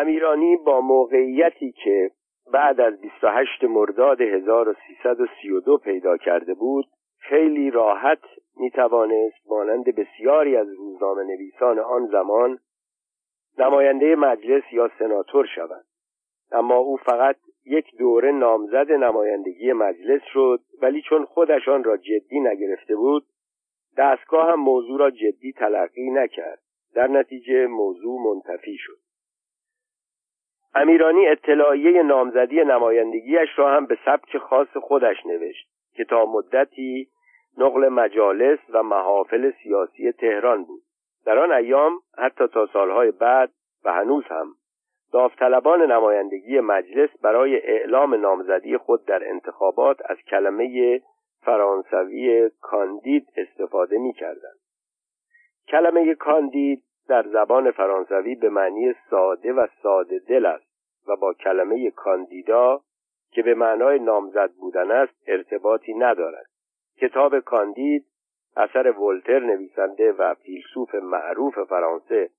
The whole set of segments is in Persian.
امیرانی با موقعیتی که بعد از 28 مرداد 1332 پیدا کرده بود خیلی راحت می توانست مانند بسیاری از روزنامه نویسان آن زمان نماینده مجلس یا سناتور شود اما او فقط یک دوره نامزد نمایندگی مجلس شد ولی چون خودشان را جدی نگرفته بود دستگاه هم موضوع را جدی تلقی نکرد. در نتیجه موضوع منتفی شد. امیرانی اطلاعیه نامزدی نمایندگیش را هم به سبک خاص خودش نوشت که تا مدتی نقل مجالس و محافل سیاسی تهران بود در آن ایام حتی تا سالهای بعد و هنوز هم داوطلبان نمایندگی مجلس برای اعلام نامزدی خود در انتخابات از کلمه فرانسوی کاندید استفاده می کردن. کلمه کاندید در زبان فرانسوی به معنی ساده و ساده دل است و با کلمه کاندیدا که به معنای نامزد بودن است ارتباطی ندارد. کتاب کاندید اثر ولتر نویسنده و فیلسوف معروف فرانسه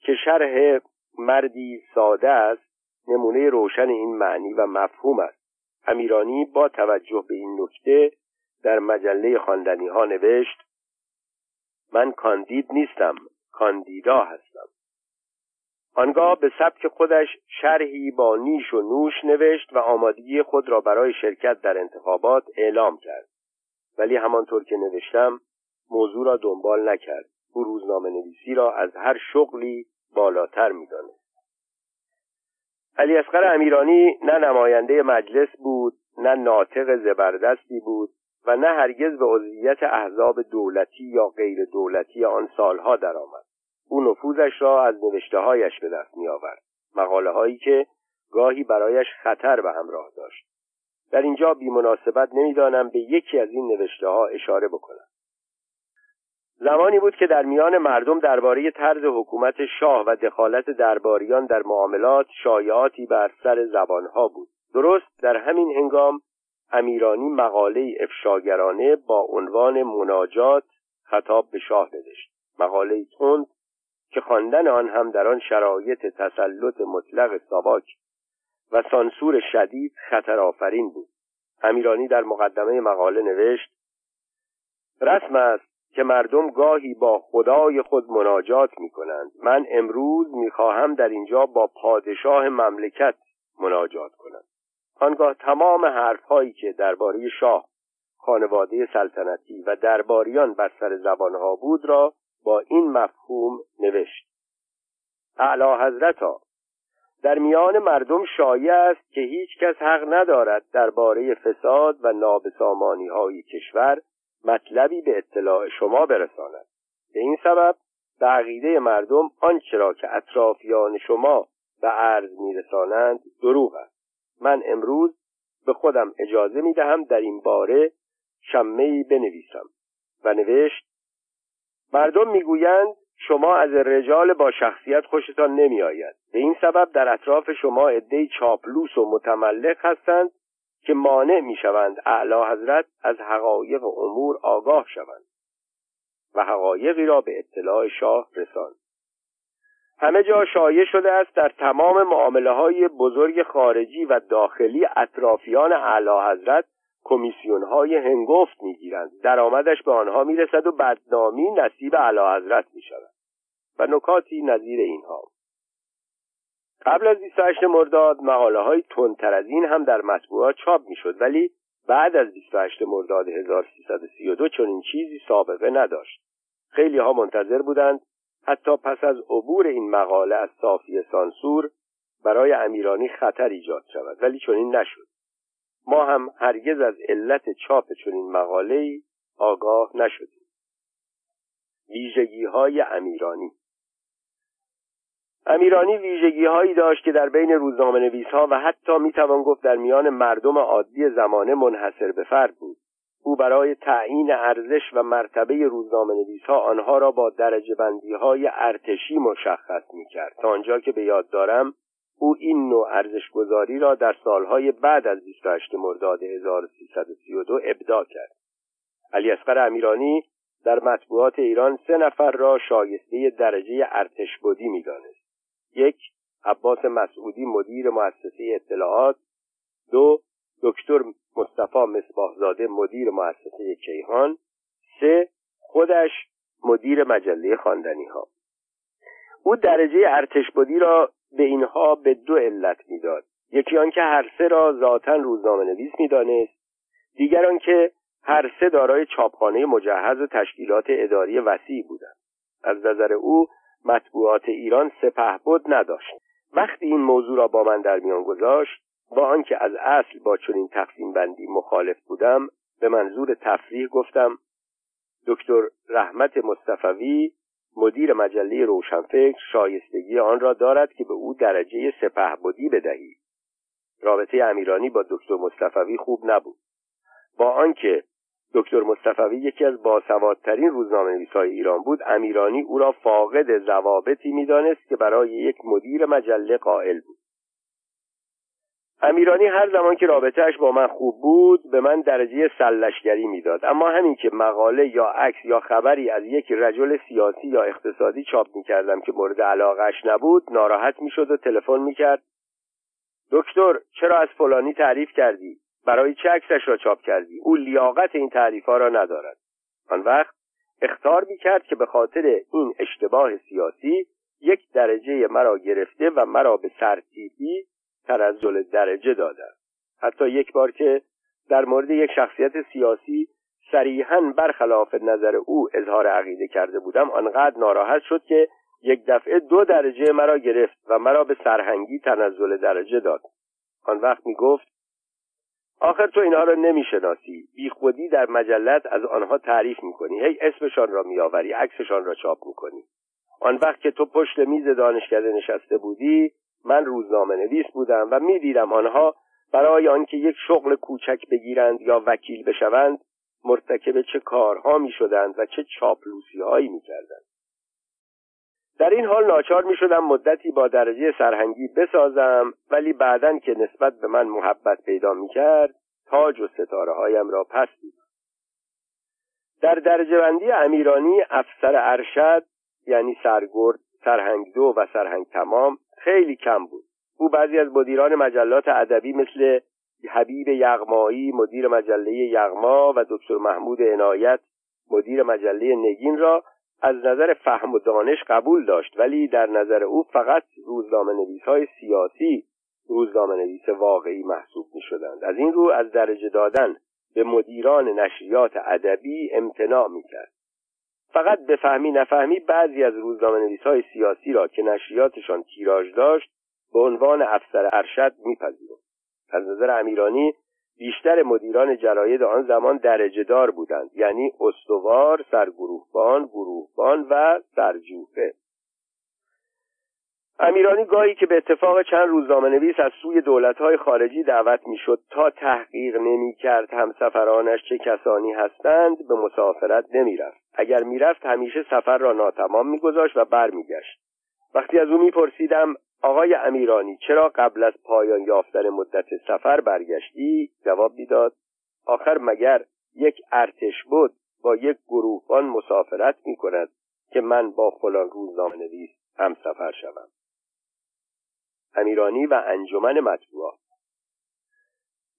که شرح مردی ساده است نمونه روشن این معنی و مفهوم است. امیرانی با توجه به این نکته در مجله خواندنی ها نوشت من کاندید نیستم کاندیدا هستم. آنگاه به سبک خودش شرحی با نیش و نوش نوشت و آمادگی خود را برای شرکت در انتخابات اعلام کرد. ولی همانطور که نوشتم موضوع را دنبال نکرد. او روزنامه نویسی را از هر شغلی بالاتر می‌دانست. علی اصغر امیرانی نه نماینده مجلس بود نه ناطق زبردستی بود و نه هرگز به عضویت احزاب دولتی یا غیر دولتی آن سالها درآمد. او نفوذش را از نوشته هایش به دست می آورد مقاله هایی که گاهی برایش خطر به همراه داشت. در اینجا بیمناسبت نمی‌دانم به یکی از این نوشته ها اشاره بکنم. زمانی بود که در میان مردم درباره طرز حکومت شاه و دخالت درباریان در معاملات شایعاتی بر سر زبانها بود. درست در همین هنگام امیرانی مقاله افشاگرانه با عنوان مناجات خطاب به شاه نوشت. مقاله تند که خواندن آن هم در آن شرایط تسلط مطلق ساواک و سانسور شدید خطر آفرین بود. امیرانی در مقدمه مقاله نوشت رسم است که مردم گاهی با خدای خود مناجات می کنند من امروز می خواهم در اینجا با پادشاه مملکت مناجات کنم. آنگاه تمام حرفهایی که درباره شاه خانواده سلطنتی و درباریان بر سر زبانها بود را با این مفهوم نوشت. اعلی حضرتا در میان مردم شایع است که هیچ کس حق ندارد درباره فساد و نابسامانی های کشور مطلبی به اطلاع شما برساند. به این سبب به مردم آنچه را که اطرافیان شما به عرض میرسانند دروغ است. من امروز به خودم اجازه می دهم در این باره شمه بنویسم و نوشت مردم می‌گویند شما از رجال با شخصیت خوشتان نمی آید به این سبب در اطراف شما عدهای چاپلوس و متملق هستند که مانع می شوند اعلی حضرت از حقایق امور آگاه شوند و حقایقی را به اطلاع شاه رساند. همه جا شایع شده است در تمام معامله های بزرگ خارجی و داخلی اطرافیان اعلی حضرت کمیسیون های هنگفت می‌گیرند. درآمدش به آنها می‌رسد و بدنامی نصیب اعلی حضرت می شود و نکاتی نظیر اینها. قبل از 28 مرداد مقاله های تندتر از این هم در مطبوعات چاپ می‌شد ولی بعد از 28 مرداد 1332 چنین چیزی سابقه نداشت. خیلی ها منتظر بودند حتی پس از عبور این مقاله از صافی سانسور برای امیرانی خطر ایجاد شود ولی چنین نشد. ما هم هرگز از علت چاپ چنین مقاله‌ای آگاه نشدیم. ویژگی های امیرانی امیرانی ویژگی هایی داشت که در بین روزنامه نویس ها و حتی می‌توان گفت در میان مردم عادی زمانه منحصر به فرد بود. او برای تعیین ارزش و مرتبه روزنامه نویس ها آنها را با درجه بندی های ارتشی مشخص می کرد تا آنجا که به یاد دارم او این نوع ارزش گذاری را در سالهای بعد از 28 مرداد 1332 ابدا کرد. علی اصغر امیرانی در مطبوعات ایران سه نفر را شایسته درجه ارتش بودی می‌دانست. یک عباس مسعودی مدیر مؤسسه اطلاعات. دو دکتر مصطفی مصباحزاده مدیر مؤسسه کیهان. سه خودش مدیر مجله خواندنی ها او درجه ارتشبدی را به اینها به دو علت می‌داد. یکی آنکه هر سه را ذاتا روزنامه نویس می‌دانست. دیگر آنکه هر سه دارای چاپخانه مجهز و تشکیلات اداری وسیع بودند. از نظر او مطبوعات ایران سپهبد نداشت. وقتی این موضوع را با من در میان گذاشت با آنکه از اصل با چنین تقسیم بندی مخالف بودم به منظور تفریح گفتم دکتر رحمت مصطفوی مدیر مجله روشنفکر شایستگی آن را دارد که به او درجه سپهبدی بدهی. رابطه امیرانی با دکتر مصطفوی خوب نبود. با آنکه دکتر مصطفوی یکی از باسوادترین روزنامه های ایران بود امیرانی او را فاقد ضوابطی می‌دانست که برای یک مدیر مجله قائل بود. امیرانی هر زمان که رابطهش با من خوب بود به من درجه سلشگری می‌داد. اما همین که مقاله یا عکس یا خبری از یک رجل سیاسی یا اقتصادی چاپ می‌کردم که مورد علاقش نبود ناراحت می‌شد و تلفن می‌کرد. دکتر چرا از فلانی تعریف کردی؟ برای چه عکسش را چاپ کردی؟ او لیاقت این تعریف ها را ندارد. آن وقت اختار می‌کرد که به خاطر این اشتباه سیاسی یک درجه مرا گرفته و مرا به سرتیپی تنزل درجه دادن حتی یک بار که در مورد یک شخصیت سیاسی صریحا برخلاف نظر او اظهار عقیده کرده بودم آنقدر ناراحت شد که یک دفعه دو درجه مرا گرفت و مرا به سرهنگی تنزل درجه داد. آن وقت می گفت آخر تو اینها را نمی‌شناسی بیخودی در مجلت از آنها تعریف می‌کنی هی اسمشان را میآوری عکسشان را چاپ می‌کنی آن وقت که تو پشت میز دانشکده نشسته بودی من روزنامه نویس بودم و می‌دیدم آنها برای آنکه یک شغل کوچک بگیرند یا وکیل بشوند مرتکب چه کارها می شدند و چه چاپلوسی هایی می کردند. در این حال ناچار می شدم مدتی با درجه سرهنگی بسازم ولی بعدا که نسبت به من محبت پیدا می کرد تاج و ستاره هایم را پس دیدم. در درجه بندی امیرانی افسر ارشد یعنی سرگرد سرهنگ دو و سرهنگ تمام خیلی کم بود. او بعضی از مدیران مجلات ادبی مثل حبیب یغمایی مدیر مجله یغما و دکتر محمود عنایت مدیر مجله نگین را از نظر فهم و دانش قبول داشت ولی در نظر او فقط روزنامه نویس های سیاسی روزنامه نویس واقعی محسوب می شدند از این رو از درجه دادن به مدیران نشریات ادبی امتناع می کرد فقط به فهمی نفهمی بعضی از روزنامه نویس های سیاسی را که نشریاتشان تیراژ داشت به عنوان افسر ارشد میپذیرد از نظر امیرانی بیشتر مدیران جراید آن زمان درجه دار بودند یعنی استوار، سرگروهبان، گروهبان و سرجوفه. امیرانی گاهی که به اتفاق چند روزنامه نویس از سوی دولتهای خارجی دعوت می‌شد تا تحقیق نمی کرد همسفرانش چه کسانی هستند به مسافرت نمی‌رفت. اگر می‌رفت همیشه سفر را ناتمام میگذاشت و برمیگشت. وقتی از او میپرسیدم آقای امیرانی چرا قبل از پایان یافتن مدت سفر برگشتی؟ جواب می‌داد آخر مگر یک ارتش بود با یک گروهبان مسافرت می کند که من با فلان روزنامه نویس هم سفر شوم؟ امیرانی و انجمن مطبوعات.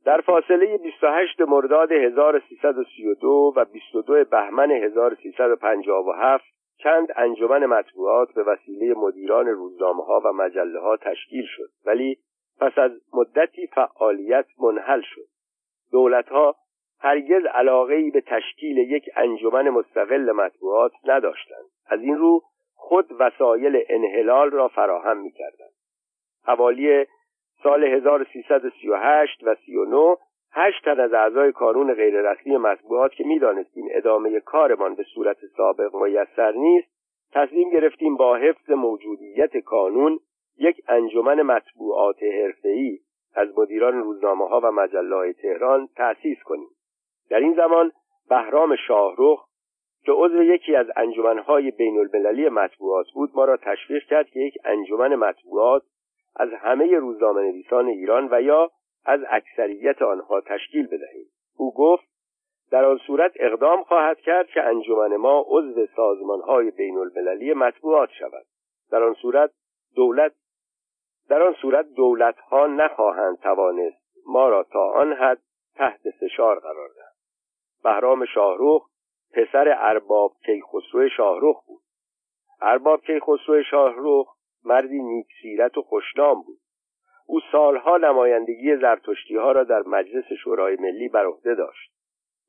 در فاصله 28 مرداد 1332 و 22 بهمن 1357 چند انجمن مطبوعات به وسیله مدیران روزنامه ها و مجله ها تشکیل شد ولی پس از مدتی فعالیت منحل شد. دولت ها هرگز علاقه به تشکیل یک انجمن مستقل مطبوعات نداشتند. از این رو خود وسایل انحلال را فراهم می کردند. حوالی سال 1338 و 39 هشت تن از اعضای کانون غیررسمی مطبوعات که می‌دانستیم ادامه کارمان به صورت سابق میسر نیست تصمیم گرفتیم با حفظ موجودیت کانون یک انجمن مطبوعات حرفه‌ای از مدیران روزنامه ها و مجله تهران تأسیس کنیم. در این زمان بهرام شاهرخ که عضو یکی از انجمنهای بین المللی مطبوعات بود ما را تشویق کرد که یک انجمن مطبوعات از همه روزنامه نویسان ایران و یا از اکثریت آنها تشکیل بدهیم. او گفت در آن صورت اقدام خواهد کرد که انجمن ما عضو سازمانهای بین المللی مطبوعات شود. در آن صورت دولت در آن صورت دولتها نخواهند توانست ما را تا آن حد تحت فشار قرار دهند بهرام شاهروخ پسر ارباب کیخسرو شاهروخ بود. ارباب کیخسرو شاهروخ مردی نیک سیرت و خوشنام بود. او سالها نمایندگی زرتشتی ها را در مجلس شورای ملی بر عهده داشت.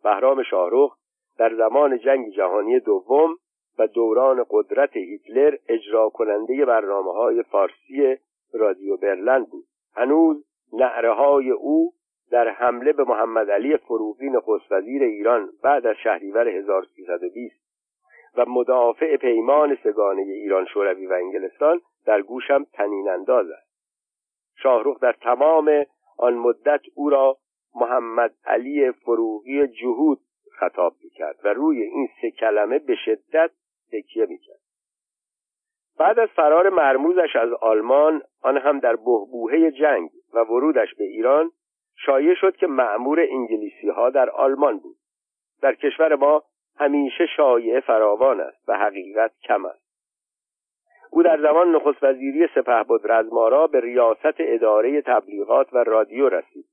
بهرام شاهروخ در زمان جنگ جهانی دوم و دوران قدرت هیتلر اجرا کننده برنامه های فارسی رادیو برلند بود. هنوز نعره های او در حمله به محمد علی فروغی نخست وزیر ایران بعد از شهریور 1320 و مدافع پیمان سگانه ایران شوروی و انگلستان در گوشم تنین انداز است. شاهروخ در تمام آن مدت او را محمد علی فروغی جهود خطاب می‌کرد و روی این سه کلمه به شدت تکیه می‌کرد. بعد از فرار مرموزش از آلمان آن هم در بهبوهه جنگ و ورودش به ایران شایع شد که معمور انگلیسی ها در آلمان بود. در کشور ما همیشه شایعه فراوان است و حقیقت کم است. او در زمان نخست وزیری سپهبد رزمارا به ریاست اداره تبلیغات و رادیو رسید.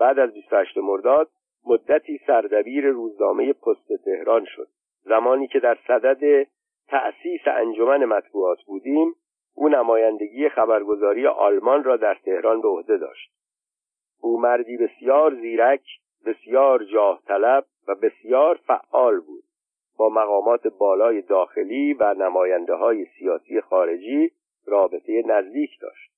بعد از 28 مرداد مدتی سردبیر روزنامه پست تهران شد. زمانی که در صدد تأسیس انجمن مطبوعات بودیم او نمایندگی خبرگزاری آلمان را در تهران به عهده داشت. او مردی بسیار زیرک بسیار جاه طلب و بسیار فعال بود. با مقامات بالای داخلی و نماینده های سیاسی خارجی رابطه نزدیک داشت.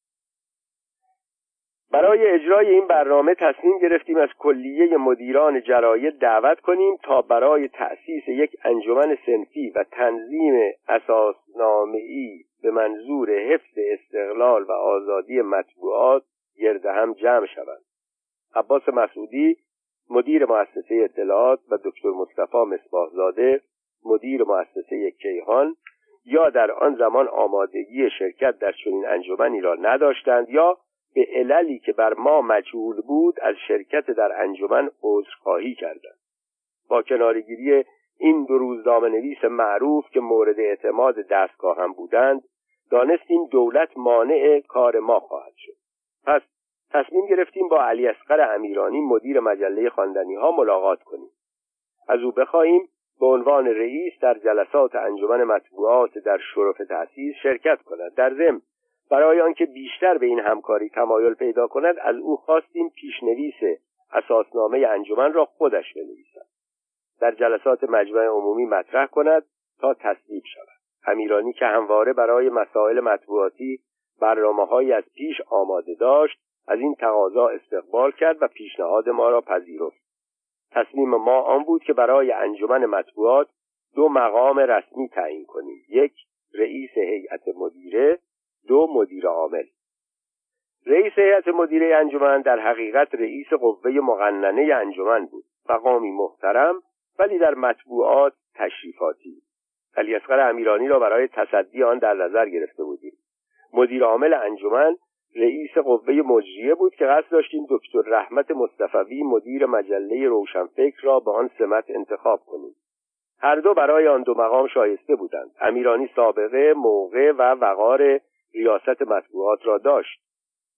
برای اجرای این برنامه تصمیم گرفتیم از کلیه مدیران جراید دعوت کنیم تا برای تأسیس یک انجمن سنفی و تنظیم اساسنامه‌ای به منظور حفظ استقلال و آزادی مطبوعات گرد هم جمع شوند. عباس مسعودی مدیر مؤسسه اطلاعات و دکتر مصطفی مصباحزاده مدیر مؤسسه کیهان یا در آن زمان آمادگی شرکت در چنین انجمنی را نداشتند یا به عللی که بر ما مجهول بود از شرکت در انجمن عذرخواهی کردند. با کنارگیری این دو روزنامه نویس معروف که مورد اعتماد دستگاه هم بودند دانستیم دولت مانع کار ما خواهد شد. پس تصمیم گرفتیم با علی اصغر امیرانی مدیر مجله خواندنی ها ملاقات کنیم. از او بخواهیم به عنوان رئیس در جلسات انجمن مطبوعات در شرف تأسیس شرکت کند. در ضمن برای آنکه بیشتر به این همکاری تمایل پیدا کند از او خواستیم پیشنویس اساسنامه انجمن را خودش بنویسد. در جلسات مجمع عمومی مطرح کند تا تصویب شود. امیرانی که همواره برای مسائل مطبوعاتی برنامه از پیش آماده داشت از این تقاضا استقبال کرد و پیشنهاد ما را پذیرفت. تصمیم ما آن بود که برای انجمن مطبوعات دو مقام رسمی تعیین کنیم. یک رئیس هیئت مدیره. دو مدیر عامل. رئیس هیئت مدیره انجمن در حقیقت رئیس قوه مقننه انجمن بود. مقامی محترم ولی در مطبوعات تشریفاتی. علی اصغر امیرانی را برای تصدی آن در نظر گرفته بودیم. مدیر عامل انجمن رئیس قوه مجریه بود که قصد داشتیم دکتر رحمت مصطفوی مدیر مجله روشنفکر را به آن سمت انتخاب کنیم. هر دو برای آن دو مقام شایسته بودند. امیرانی سابقه موقع و وقار ریاست مطبوعات را داشت.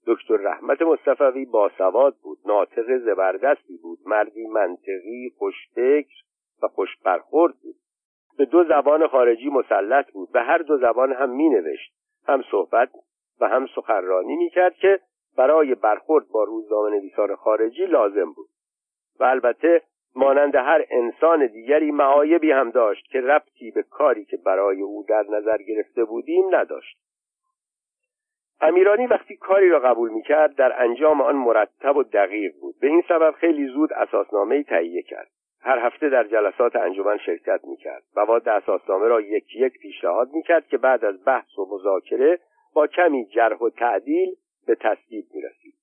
دکتر رحمت مصطفوی باسواد بود ناطق زبردستی بود مردی منطقی خوشفکر و خوش برخورد بود. به دو زبان خارجی مسلط بود. به هر دو زبان هم می نوشت. هم صحبت و هم سخنرانی می کرد که برای برخورد با روزنامه نویسان خارجی لازم بود. و البته مانند هر انسان دیگری معایبی هم داشت که ربطی به کاری که برای او در نظر گرفته بودیم نداشت. امیرانی وقتی کاری را قبول می کرد در انجام آن مرتب و دقیق بود. به این سبب خیلی زود اساسنامه تهیه کرد. هر هفته در جلسات انجمن شرکت می کرد مواد اساسنامه را یک یک پیشنهاد می کرد که بعد از بحث و مذاکره با کمی جرح و تعدیل به تصویب می رسید.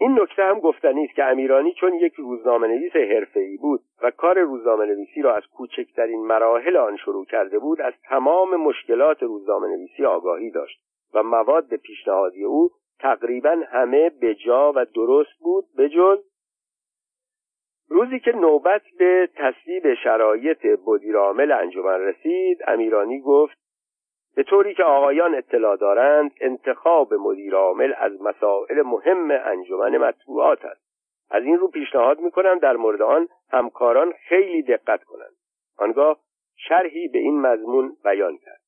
این نکته هم گفتنی است که امیرانی چون یک روزنامه نویس حرفه‌ای بود و کار روزنامه نویسی را از کوچکترین مراحل آن شروع کرده بود از تمام مشکلات روزنامه نویسی آگاهی داشت و مواد پیشنهادی او تقریبا همه بجا و درست بود بجز روزی که نوبت به تصویب شرایط مدیرعامل انجمن رسید امیرانی گفت به طوری که آقایان اطلاع دارند انتخاب مدیر عامل از مسائل مهم انجمن مطبوعات است. از این رو پیشنهاد می‌کنم در مورد آن همکاران خیلی دقت کنند. آنگاه شرحی به این مضمون بیان کرد.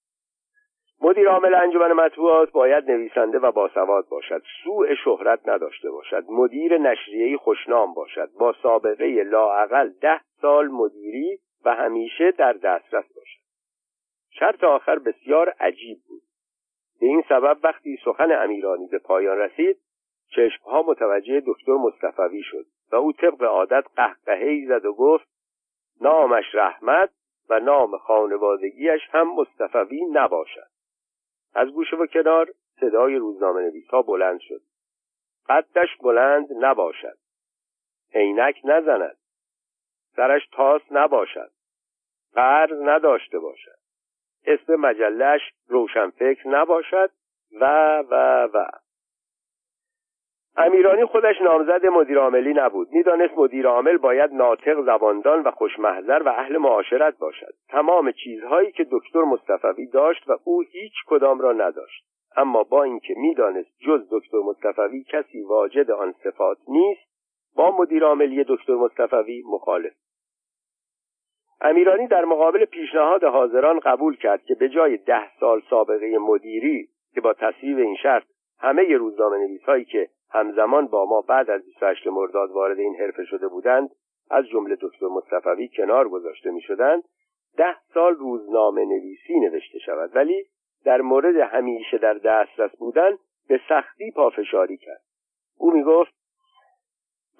مدیر عامل انجمن مطبوعات باید نویسنده و باسواد باشد سوء شهرت نداشته باشد مدیر نشریهای خوشنام باشد با سابقه لاعقل ده سال مدیری و همیشه در دسترس باشد. شرط آخر بسیار عجیب بود. به این سبب وقتی سخن امیرانی به پایان رسید چشمها متوجه دکتر مصطفوی شد و او طبق عادت قهقههای زد و گفت نامش رحمت و نام خانوادگیش هم مصطفوی نباشد. از گوشه و کنار صدای روزنامه نویس ها بلند شد. قدش بلند نباشد. عینک نزند. سرش تاس نباشد. قرض نداشته باشد. اسم مجلش روشنفکر نباشد و و و. امیرانی خودش نامزد مدیر عاملی نبود. می‌دانست مدیر عامل باید ناطق زباندان و خوشمحضر و اهل معاشرت باشد. تمام چیزهایی که دکتر مصطفوی داشت و او هیچ کدام را نداشت. اما با اینکه می‌دانست جز دکتر مصطفوی کسی واجد آن صفات نیست با مدیر عاملی دکتر مصطفوی مخالف امیرانی در مقابل پیشنهاد حاضران قبول کرد که به جای ده سال سابقه مدیری که با تصویب این شرط همه روزنامه نویس هایی که همزمان با ما بعد از 28 مرداد وارد این حرفه شده بودند از جمله دکتر مصطفوی کنار گذاشته می شدند ده سال روزنامه نویسی نوشته شود. ولی در مورد همیشه در دسترس بودن به سختی پافشاری کرد. او می گفت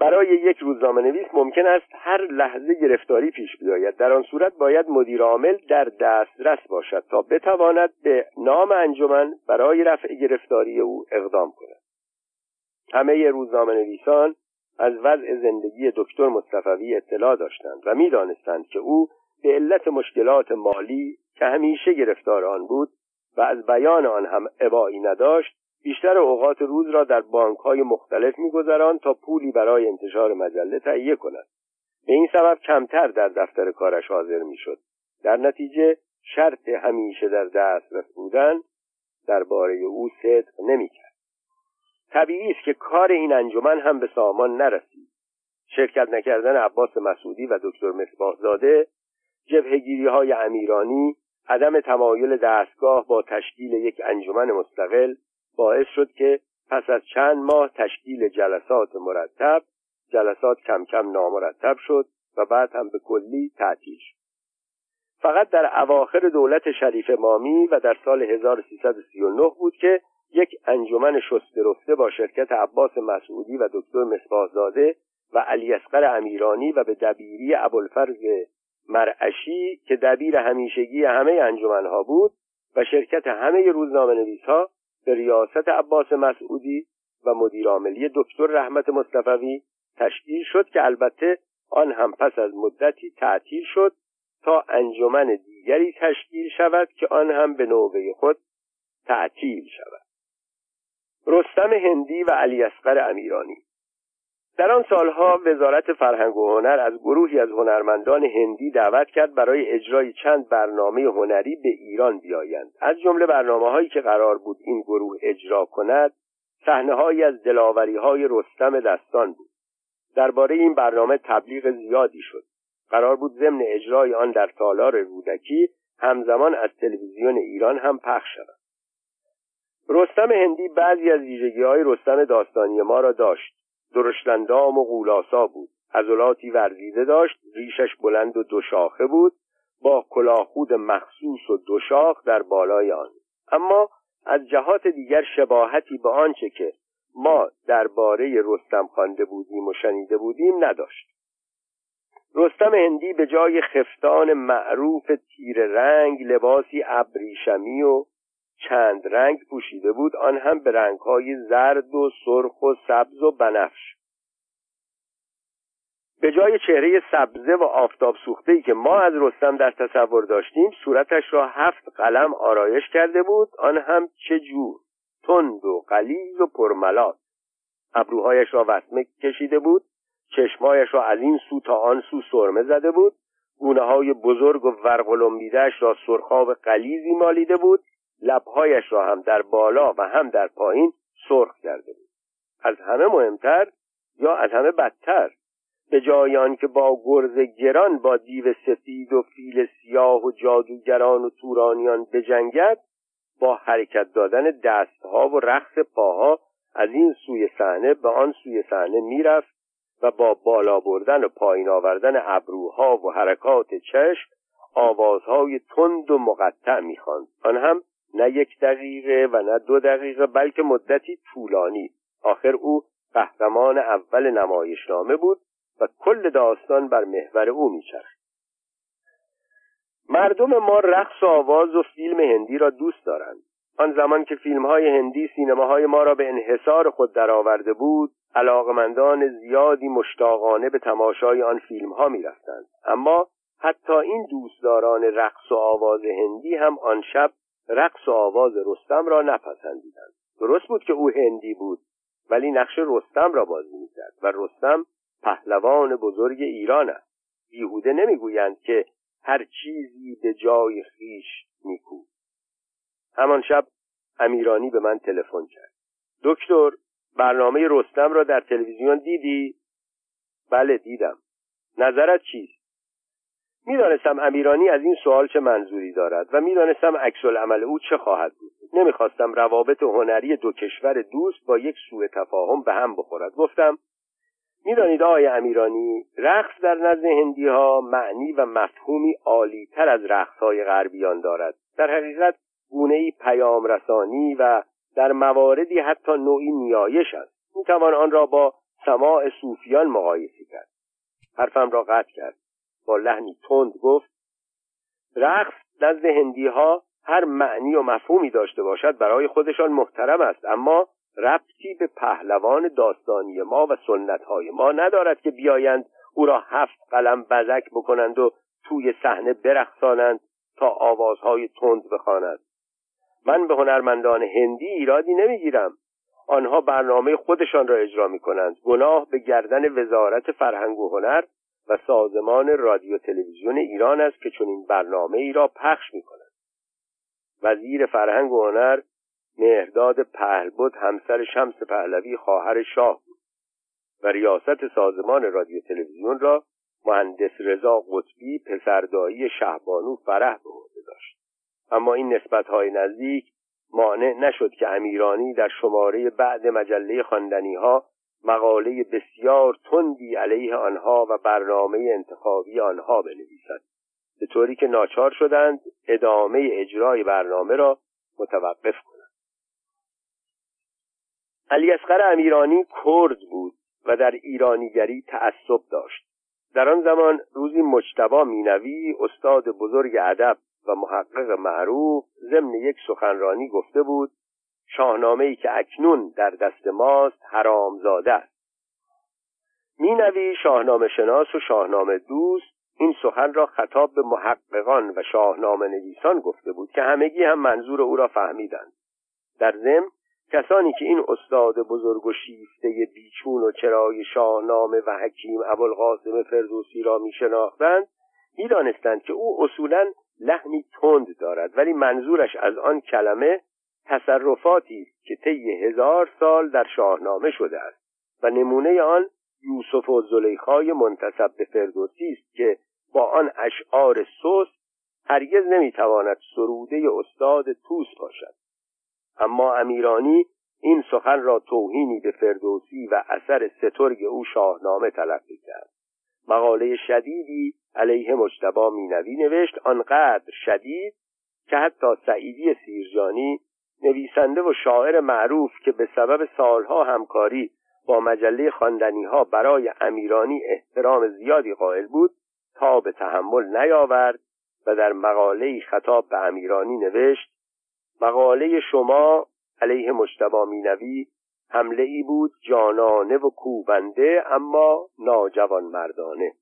برای یک روزنامه نویس ممکن است هر لحظه گرفتاری پیش بیاید. در آن صورت باید مدیر عامل در دسترس باشد تا بتواند به نام انجمن برای رفع گرفتاری او اقدام کند. همه روزنامه نویسان از وضع زندگی دکتر مصطفوی اطلاع داشتند و می‌دانستند که او به علت مشکلات مالی که همیشه گرفتار آن بود و از بیان آن هم ابایی نداشت بیشتر اوقات روز را در بانک های مختلف میگذراند تا پولی برای انتشار مجله تهیه کند. به این سبب کمتر در دفتر کارش حاضر می‌شد. در نتیجه شرط همیشه در دسترس بودن درباره او صدق نمی‌کرد. طبیعی است که کار این انجمن هم به سامان نرسید. شرکت نکردن عباس مسعودی و دکتر مصباحزاده جبهگیری های امیرانی عدم تمایل دستگاه با تشکیل یک انجمن مستقل باعث شد که پس از چند ماه تشکیل جلسات مرتب جلسات کم کم نامرتب شد و بعد هم به کلی تعطیل شد. فقط در اواخر دولت شریف مامی و در سال 1339 بود که یک انجمن شسته با شرکت عباس مسعودی و دکتر مصباحزاده و علی اصغر امیرانی و به دبیری ابوالفرز مرعشی که دبیر همیشگی همه انجمنها بود و شرکت همه روزنامه نویس به ریاست عباس مسعودی و مدیرعاملی دکتر رحمت مصطفوی تشکیل شد که البته آن هم پس از مدتی تعطیل شد تا انجمن دیگری تشکیل شود که آن هم به نوبه خود تعطیل شود. رستم هندی و علی اصغر امیرانی در آن سالها وزارت فرهنگ و هنر از گروهی از هنرمندان هندی دعوت کرد برای اجرای چند برنامه هنری به ایران بیایند. از جمله برنامه هایی که قرار بود این گروه اجرا کند صحنه هایی از دلاوری های رستم دستان بود. درباره این برنامه تبلیغ زیادی شد. قرار بود ضمن اجرای آن در تالار رودکی همزمان از تلویزیون ایران هم پخش شود. رستم هندی بعضی از ویژگی های رستم داستانی ما را داشت. درشتندام و غولاسا بود. عضلاتی ورزیده داشت ریشش بلند و دو شاخه بود. با کلاهخود مخصوص و دو شاخ در بالای آن. اما از جهات دیگر شباهتی به آنچه که ما درباره رستم خوانده بودیم و شنیده بودیم نداشت. رستم هندی به جای خفتان معروف تیر رنگ لباسی ابریشمی و چند رنگ پوشیده بود آن هم به رنگهای زرد و سرخ و سبز و بنفش. به جای چهره سبزه و آفتاب سوخته ای که ما از رستم در تصور داشتیم صورتش را هفت قلم آرایش کرده بود آن هم چه جور تند و قلیز و پرملات. ابروهایش را وسمه کشیده بود چشمایش را از این سو تا آن سو سرمه زده بود گونه های بزرگ و ورقلومیدهش را سرخاب قلیزی مالیده بود. لبهایش را هم در بالا و هم در پایین سرخ کرده بود. از همه مهمتر یا از همه بدتر؟ به جای آنکه با گرز گران با دیو سفید و فیل سیاه و جادوگران و تورانیان بجنگد با حرکت دادن دستها و رقص پاها از این سوی صحنه به آن سوی صحنه می‌رفت و با بالا بردن و پایین آوردن ابروها و حرکات چشم آوازهای تند و مقطع می‌خواند. آن هم نه یک دقیقه و نه دو دقیقه بلکه مدتی طولانی. آخر او قهرمان اول نمایشنامه بود و کل داستان بر محور او میچرخید. مردم ما رقص و آواز و فیلم هندی را دوست دارند. آن زمان که فیلم های هندی سینماهای ما را به انحصار خود درآورده بود علاقمندان زیادی مشتاقانه به تماشای آن فیلم ها می رفتند. اما حتی این دوستداران رقص و آواز هندی هم آن شب رقص و آواز رستم را نپسندیدند. درست بود که او هندی بود ولی نقش رستم را بازی می‌کرد و رستم پهلوان بزرگ ایران است. بیهوده نمی‌گویند که هر چیزی به جای خیش نیکو. همان شب امیرانی به من تلفن کرد. دکتر برنامه رستم را در تلویزیون دیدی؟ بله دیدم. نظرت چیست؟ می‌دانستم امیرانی از این سوال چه منظوری دارد و می‌دانستم عمل او چه خواهد بود. نمی‌خواستم روابط هنری دو کشور دوست با یک سوء تفاهم به هم بخورد. گفتم می‌دانید آقای امیرانی رقص در نزد هندی ها معنی و مفهومی عالی تر از رقص های غربیان دارد. در حقیقت گونه ای پیام رسانی و در مواردی حتی نوعی نیایش است. می‌توان آن را با سماع صوفیان مقایسه کرد. حرفم را قطع کرد. با لحنی تند گفت رقص نزد هندی ها هر معنی و مفهومی داشته باشد برای خودشان محترم است اما ربطی به پهلوان داستانی ما و سنتهای ما ندارد که بیایند او را هفت قلم بزک بکنند و توی صحنه برخصانند تا آوازهای تند بخواند. من به هنرمندان هندی ایرادی نمی‌گیرم. آنها برنامه خودشان را اجرا می کنند گناه به گردن وزارت فرهنگ و هنر سازمان رادیو تلویزیون ایران است که چنین برنامه ای را پخش می کنند وزیر فرهنگ و هنر مهرداد پهلبد همسر شمس پهلوی خواهر شاه بود و ریاست سازمان رادیو تلویزیون را مهندس رضا قطبی پسردایی شهبانو فرح به عهده داشت. اما این های نزدیک مانع نشد که امیرانی در شماره بعد مجله خواندنی ها مقاله بسیار تندی علیه آنها و برنامه انتخابی آنها بنویسد به طوری که ناچار شدند ادامه اجرای برنامه را متوقف کنند. علی اصغر امیرانی کرد بود و در ایرانیگری تعصب داشت. در آن زمان روزی مجتبا مینوی استاد بزرگ ادب و محقق معروف ضمن یک سخنرانی گفته بود شاهنامه ای که اکنون در دست ماست حرامزاده است. مینوی شاهنامه شناس و شاهنامه دوست این سخن را خطاب به محققان و شاهنامه نویسان گفته بود که همگی هم منظور او را فهمیدند. در ضمن کسانی که این استاد بزرگ و شیفته بیچون و چرای شاهنامه و حکیم ابوالقاسم فردوسی را میشناختند می‌دانستند که او اصولا لحنی تند دارد ولی منظورش از آن کلمه تصرفاتی است که طی هزار سال در شاهنامه شده است و نمونه آن یوسف و زلیخای منتصب به فردوسی است که با آن اشعار سست هرگز نمی‌تواند سروده استاد توس باشد. اما امیرانی این سخن را توهینی به فردوسی و اثر سترگ او شاهنامه تلقی کرد. مقاله شدیدی علیه مجتبا مینوی نوشت آنقدر شدید که حتی سعیدی سیرجانی نویسنده و شاعر معروف که به سبب سالها همکاری با مجله خواندنی ها برای امیرانی احترام زیادی قائل بود تا به تحمل نیاورد و در مقاله خطاب به امیرانی نوشت مقاله شما علیه مجتبا مینوی حمله ای بود جانانه و کوبنده اما ناجوان مردانه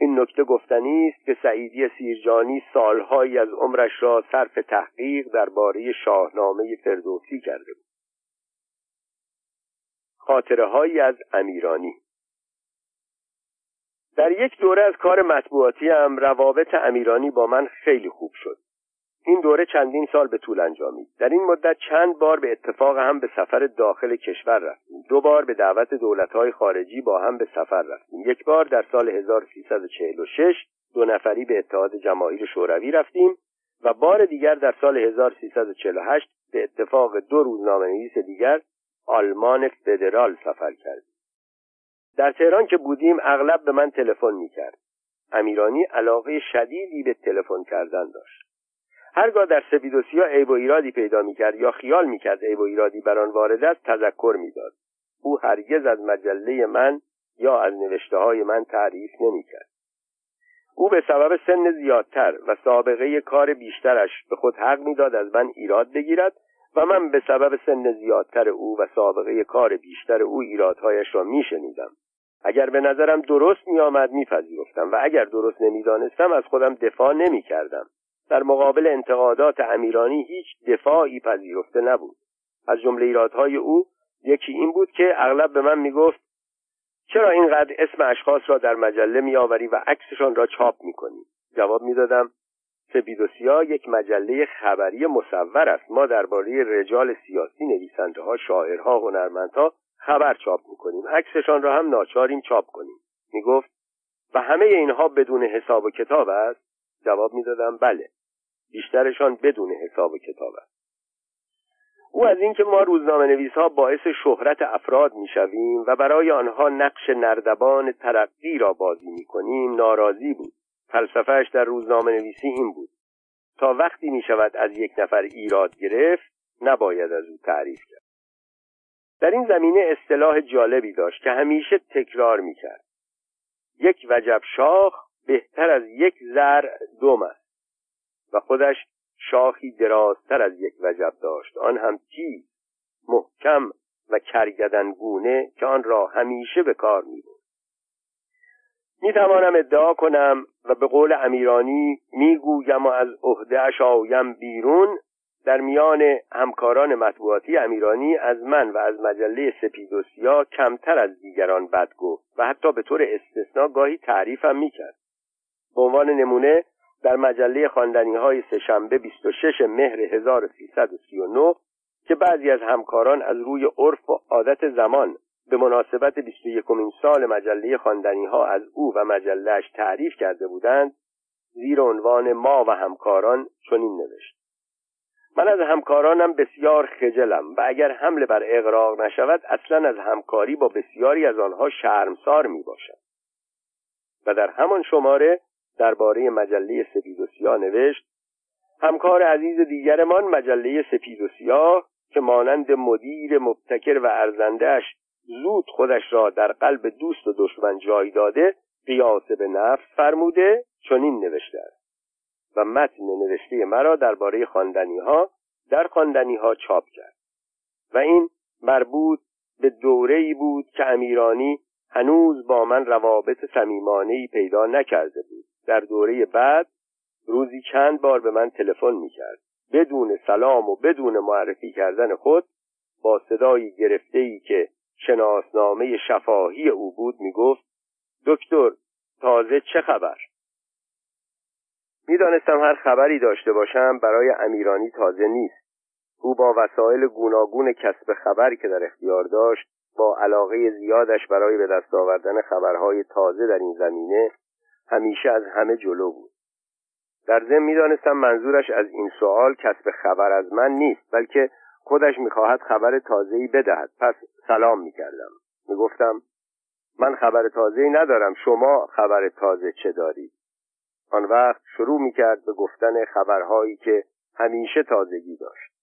این نکته گفتنی است که سعیدی سیرجانی سالهایی از عمرش را صرف تحقیق درباره شاهنامه فردوسی کرده بود. خاطره از امیرانی. در یک دوره از کار مطبوعاتی هم روابط امیرانی با من خیلی خوب شد. این دوره چندین سال به طول انجامید. در این مدت چند بار به اتفاق هم به سفر داخل کشور رفتیم. دو بار به دعوت دولتهای خارجی با هم به سفر رفتیم. یک بار در سال 1346 دو نفری به اتحاد جماهیر شوروی رفتیم و بار دیگر در سال 1348 به اتفاق دو روزنامه نویس دیگر آلمان فدرال سفر کردیم. در تهران که بودیم اغلب به من تلفن می‌کرد. امیرانی علاقه شدیدی به تلفن کردن داشت. هرگاه در سپید و سیاه عیب و ایرادی پیدا می‌کرد یا خیال می‌کرد عیب و ایرادی بر آن وارد است تذکر می‌داد. او هرگز از مجله من یا از نوشته های من تعریف نمی‌کرد. او به سبب سن زیادتر و سابقه کار بیشترش به خود حق می‌داد از من ایراد بگیرد و من به سبب سن زیادتر او و سابقه کار بیشتر او ایرادهایش را میشنیدم. اگر به نظرم درست میآمد میپذیرفتم و اگر درست نمی‌دانستم از خودم دفاع نمی‌کردم. در مقابل انتقادات امیرانی هیچ دفاعی پذیرفته نبود. از جمله ایرادهای او یکی این بود که اغلب به من می‌گفت چرا اینقدر اسم اشخاص را در مجله میآوری و عکسشان را چاپ می‌کنی؟ جواب می‌دادم سپید و سیاه یک مجله خبری مصور است. ما درباره رجال سیاسی نویسنده ها شاعرها هنرمندها خبر چاپ می‌کنیم. عکسشان را هم ناچاریم چاپ کنیم. می‌گفت و همه اینها بدون حساب و کتاب است؟ جواب می‌دادم بله. بیشترشان بدون حساب و کتاب است. او از اینکه ما روزنامه نویس ها باعث شهرت افراد می‌شویم و برای آنها نقش نردبان ترقی را بازی می‌کنیم ناراضی بود. فلسفهش در روزنامه نویسی این بود. تا وقتی می شود از یک نفر ایراد گرفت نباید از او تعریف کرد. در این زمینه اصطلاح جالبی داشت که همیشه تکرار می کرد یک وجب شاخ بهتر از یک زر دوم است. و خودش شاخی درازتر از یک وجب داشت. آن هم چیز محکم و کرگدنگونه که آن را همیشه به کار می بود می توانم ادعا کنم و به قول امیرانی می‌گویم و از عهدهاش آیم بیرون. در میان همکاران مطبوعاتی امیرانی از من و از مجله سپید کمتر از دیگران بد گفت و حتی به طور استثنا گاهی تعریفم می‌کرد به عنوان نمونه در مجله خواندنی های سهشنبه 26 مهر 1339 که بعضی از همکاران از روی عرف و عادت زمان به مناسبت 21 سال مجله خواندنی ها از او و مجلهش تعریف کرده بودند زیر عنوان ما و همکاران چنین نوشت. من از همکارانم بسیار خجلم و اگر حمله بر اقراق نشود اصلا از همکاری با بسیاری از آنها شرمسار می باشد و در همان شماره درباره مجله سپید و سیاه نوشت همکار عزیز دیگرمان مجله سپید و سیاه که مانند مدیر مبتکر و ارزندهش زود خودش را در قلب دوست و دشمن جای داده قیاس به نفس فرموده چنین نوشته است. و متن نوشته مرا درباره خواندنی ها در خواندنی ها چاپ کرد. و این مربوط به دوره ای بود که امیرانی هنوز با من روابط صمیمانه پیدا نکرده بود. در دوره بعد روزی چند بار به من تلفن می‌کرد. بدون سلام و بدون معرفی کردن خود با صدایی گرفته ای که شناسنامه شفاهی او بود می‌گفت دکتر تازه چه خبر؟ می‌دانستم هر خبری داشته باشم برای امیرانی تازه نیست. او با وسایل گوناگون کسب خبر که در اختیار داشت با علاقه زیادش برای به دست آوردن خبرهای تازه در این زمینه همیشه از همه جلو بود. در ضمن می‌دانستم منظورش از این سوال کسب خبر از من نیست بلکه خودش می‌خواهد خبر تازه‌ای بدهد. پس سلام می‌کردم. می‌گفتم من خبر تازه‌ای ندارم شما خبر تازه چه دارید؟ آن وقت شروع می‌کرد به گفتن خبرهایی که همیشه تازگی داشت.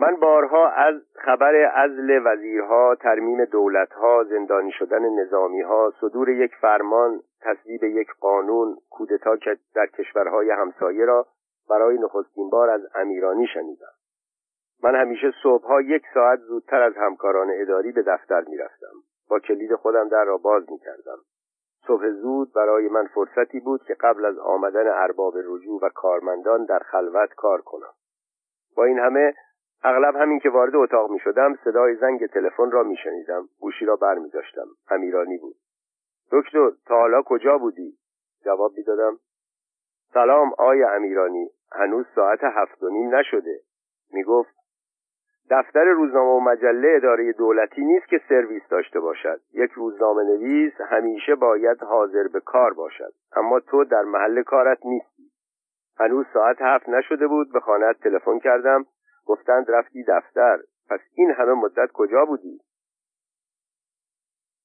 من بارها از خبر ازل وزیرها ترمیم دولتها زندانی شدن نظامیها صدور یک فرمان تصویب یک قانون کودتا در کشورهای همسایه را برای نخستین بار از امیرانی شنیدم. من همیشه صبحها یک ساعت زودتر از همکاران اداری به دفتر می‌رفتم. با کلید خودم در را باز می‌کردم. صبح زود برای من فرصتی بود که قبل از آمدن ارباب رجوع و کارمندان در خلوت کار کنم. با این همه اغلب همین که وارد اتاق می شدم صدای زنگ تلفن را می شنیدم گوشی را بر می داشتم امیرانی بود. دکتر تا حالا کجا بودی؟ جواب می دادم سلام آی امیرانی. هنوز ساعت هفت و نیم نشده. می‌گفت دفتر روزنامه و مجله اداره دولتی نیست که سرویس داشته باشد. یک روزنامه نویس همیشه باید حاضر به کار باشد. اما تو در محل کارت نیستی. هنوز ساعت هفت نشده بود. به خانه تلفن کردم. گفتند رفتی دفتر. پس این همه مدت کجا بودی؟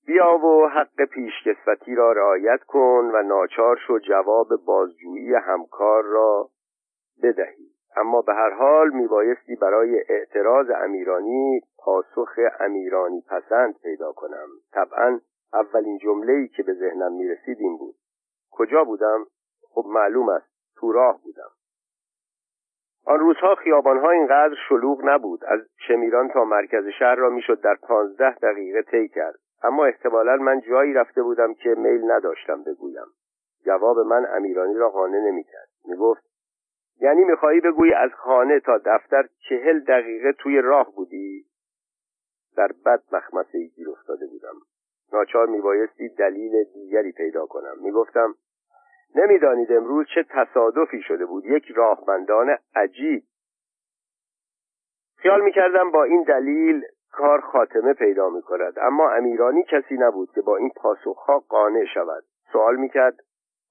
بیا و حق پیشکسوتی را رعایت کن و ناچار شو جواب بازجویی همکار را بدهی. اما به هر حال میبایستی برای اعتراض امیرانی پاسخ امیرانی پسند پیدا کنم. طبعا اولین جمله‌ای که به ذهنم می‌رسید این بود. کجا بودم؟ خب معلوم است. تو راه بودم. آن روزها خیابانها اینقدر شلوغ نبود. از شمیران تا مرکز شهر را می‌شد در پانزده دقیقه طی کرد. اما احتمالا من جایی رفته بودم که میل نداشتم بگویم. جواب من امیرانی را قانع نمی‌کرد. می‌گفت یعنی می‌خواهی بگویی از خانه تا دفتر چهل دقیقه توی راه بودی؟ در بد مخمسه ای گیر افتاده بودم. ناچار میبایستی دلیل دیگری پیدا کنم. می‌گفتم نمی‌دانید امروز چه تصادفی شده بود. یک راهبندان عجیب. خیال می‌کردم با این دلیل کار خاتمه پیدا می کند اما امیرانی کسی نبود که با این پاسخها قانع شود. سوال می‌کرد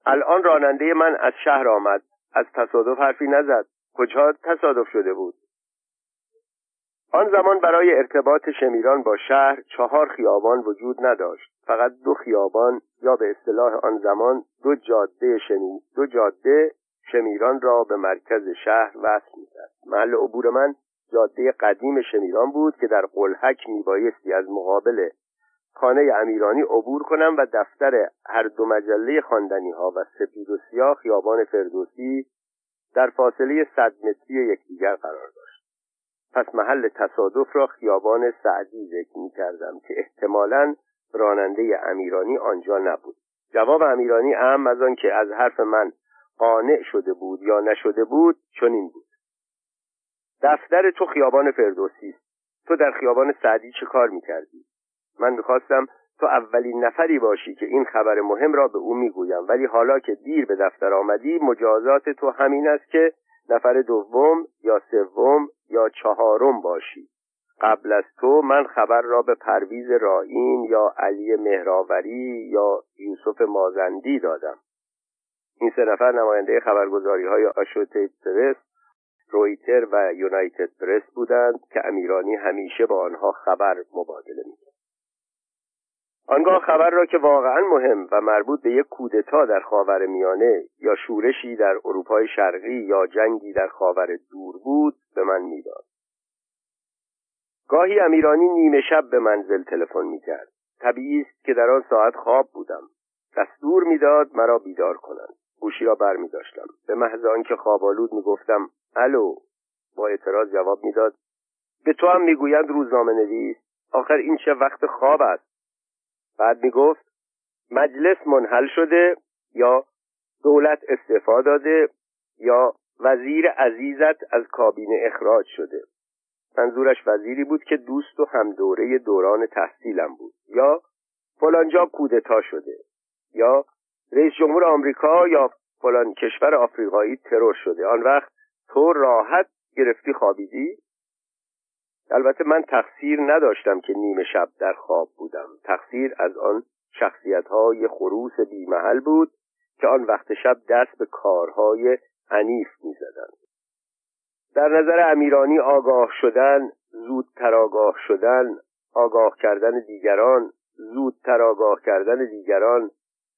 الان راننده من از شهر آمد. از تصادف حرفی نزد. کجا تصادف شده بود؟ آن زمان برای ارتباط شمیران با شهر چهار خیابان وجود نداشت. فقط دو خیابان یا به اصطلاح آن زمان دو جاده شمی دو جاده شمیران را به مرکز شهر وصل می‌کرد. محل عبور من جاده قدیم شمیران بود که در قلحک میبایستی از مقابل خانه امیرانی عبور کنم و دفتر هر دو مجله خواندنی ها و سپید و سیاه خیابان فردوسی در فاصله صد متری یکدیگر قرار داشت پس محل تصادف را خیابان سعدی ذکر می کردم که احتمالا راننده امیرانی آنجا نبود. جواب امیرانی اهم از آن که از حرف من قانع شده بود یا نشده بود چنین بود. دفتر تو خیابان فردوسی است. تو در خیابان سعدی چه کار می‌کردی؟ من می‌خواستم تو اولین نفری باشی که این خبر مهم را به او می‌گویم ولی حالا که دیر به دفتر آمدی مجازات تو همین است که نفر دوم یا سوم یا چهارم باشی. قبل از تو من خبر را به پرویز رائین یا علی مهراوری یا یوسف مازندی دادم. این سه نفر نماینده خبرگزاری های آشوتیت پرس رویتر و یونایتد پرس بودند که امیرانی همیشه با آنها خبر مبادله می‌کرد. آنگاه خبر را که واقعا مهم و مربوط به یک کودتا در خاور میانه یا شورشی در اروپای شرقی یا جنگی در خاور دور بود به من می‌داد. گاهی امیرانی نیمه شب به منزل تلفن می‌کرد. طبیعی است که در آن ساعت خواب بودم. دستور می‌داد مرا بیدار کنند. گوشی را بر می داشتم. به محض آنکه خوابالود می گفتم الو؟ با اعتراض جواب می‌داد به تو هم می‌گویند روزنامه نویس آخر این چه وقت خواب است؟ بعد می‌گفت مجلس منحل شده یا دولت استعفا داده یا وزیر عزیزت از کابینه اخراج شده. منظورش وزیری بود که دوست و همدوره دوران تحصیلم بود. یا فلانجا کودتا شده یا رئیس جمهور آمریکا یا فلان کشور آفریقایی ترور شده. آن وقت تو راحت گرفتی خوابیدی؟ البته من تقصیر نداشتم که نیمه شب در خواب بودم. تقصیر از آن شخصیت های خروس بیمحل بود که آن وقت شب دست به کارهای عنیف می‌زدند. در نظر امیرانی آگاه شدن زودتر آگاه شدن آگاه کردن دیگران زودتر آگاه کردن دیگران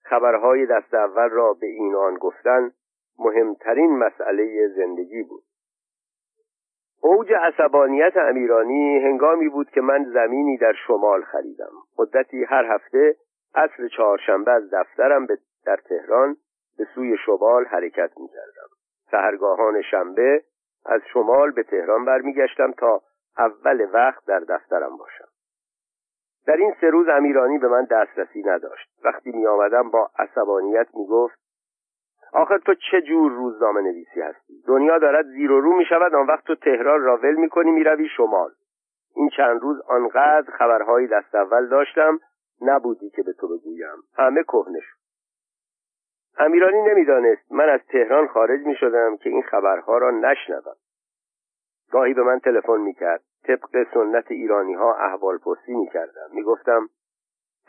خبرهای دست اول را به این آن گفتن مهمترین مسئله زندگی بود. اوج عصبانیت امیرانی هنگامی بود که من زمینی در شمال خریدم. مدتی هر هفته عصر چهارشنبه از دفترم در تهران به سوی شمال حرکت می کردم سهرگاهان شنبه از شمال به تهران برمیگشتم تا اول وقت در دفترم باشم. در این سه روز امیرانی به من دسترسی نداشت. وقتی می آمدم با عصبانیت می گفت آخر تو چه جور روزنامه نویسی هستی؟ دنیا دارد زیر و رو می شود آن وقت تو تهران را ول می کنی می روی شمال. این چند روز آنقدر خبرهایی دست اول داشتم نبودی که به تو بگویم. همه کهنه شد. امیرانی نمی‌دانست. من از تهران خارج می شدم که این خبرها را نشنوم. گاهی به من تلفن می کرد طبق سنت ایرانی ها احوال پرسی می کردم می گفتم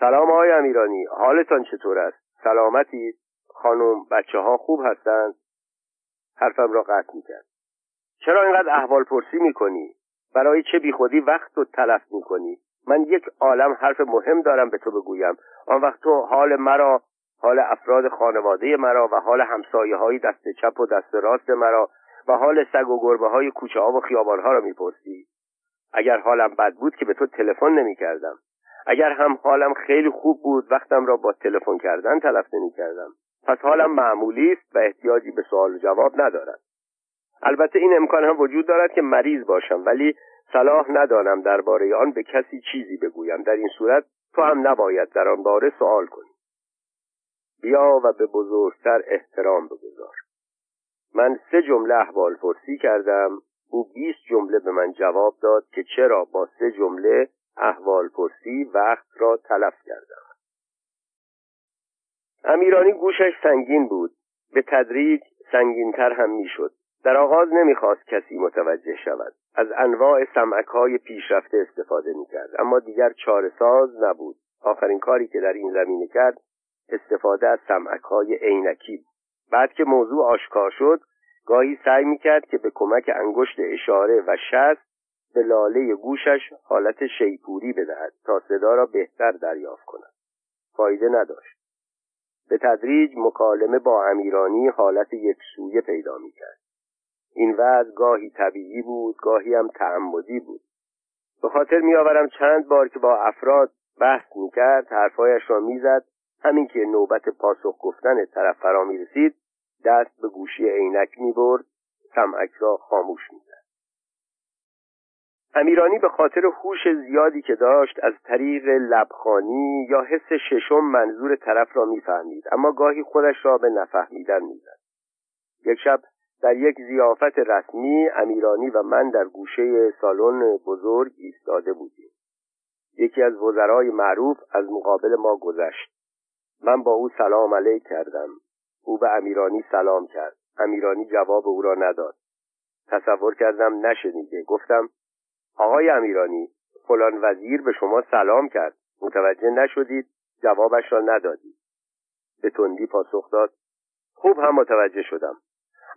سلام آقای امیرانی حالتان چطور است؟ سلامتی؟ خانم بچه ها خوب هستند حرفم را قطع می کرد چرا اینقدر احوال پرسی می کنی برای چه بیخودی وقت رو تلف می کنی من یک عالم حرف مهم دارم به تو بگویم. آن وقت تو حال مرا حال افراد خانواده مرا و حال همسایه های دست چپ و دست راست مرا و حال سگ و گربه های کوچه ها و خیابان ها را می‌پرسی. اگر حالم بد بود که به تو تلفن نمی کردم اگر هم حالم خیلی خوب بود وقتم را با تلفن کردن تلف نمی کردم پس حالم معمولی است و احتیاجی به سوال و جواب ندارد البته این امکان هم وجود دارد که مریض باشم ولی صلاح ندانم درباره آن به کسی چیزی بگویم. در این صورت تو هم نباید در آن باره سوال کنی. بیا و به بزرگتر احترام بگذار. من سه جمله احوال پرسی کردم او بیست جمله به من جواب داد که چرا با سه جمله احوال پرسی وقت را تلف کردم. امیرانی گوشش سنگین بود. به تدریج سنگینتر هم می‌شد. در آغاز نمی‌خواست کسی متوجه شود. از انواع سمعک های پیشرفته استفاده می‌کرد. اما دیگر چاره ساز نبود. آخرین کاری که در این زمینه کرد استفاده از سمعک های عینکی بعد که موضوع آشکار شد گاهی سعی می‌کرد که به کمک انگشت اشاره و شست به لاله گوشش حالت شیپوری بدهد تا صدا را بهتر دریافت کند. فایده نداشت. به تدریج مکالمه با امیرانی حالت یک سویه پیدا می‌کرد. این وضع گاهی طبیعی بود گاهی هم تعمدی بود. به خاطر میآورم چند بار که با افراد بحث می‌کرد حرفهایش را می‌زد. همین که نوبت پاسخ گفتن طرف فرا می رسید دست به گوشی عینک می برد سمعک را خاموش می امیرانی به خاطر هوش زیادی که داشت از طریق لبخانی یا حس ششم منظور طرف را می‌فهمید. اما گاهی خودش را به نفهمیدن می‌زد. یک شب در یک زیافت رسمی امیرانی و من در گوشه سالن بزرگ ایستاده بودیم. یکی از وزرای معروف از مقابل ما گذشت. من با او سلام علیک کردم. او به امیرانی سلام کرد. امیرانی جواب او را نداد. تصور کردم نشنیده. گفتم آقای امیرانی فلان وزیر به شما سلام کرد. متوجه نشدید جوابش را ندادید. به تندی پاسخ داد خوب هم متوجه شدم.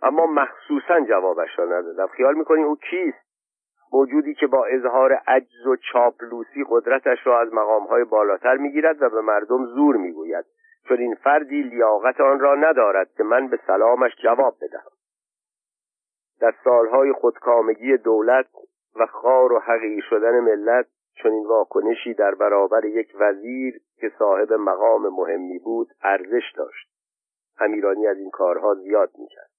اما مخصوصا جوابش را ندادم. خیال می‌کنی او کیست؟ موجودی که با اظهار عجز و چاپلوسی قدرتش را از مقامهای بالاتر می‌گیرد و به مردم زور می‌گوید. چون این فردی لیاقت آن را ندارد که من به سلامش جواب بدهم. در سالهای خودکامگی دولت و خار و حقیر شدن ملت چون این واکنشی در برابر یک وزیر که صاحب مقام مهمی بود ارزش داشت. امیرانی از این کارها زیاد می‌کرد.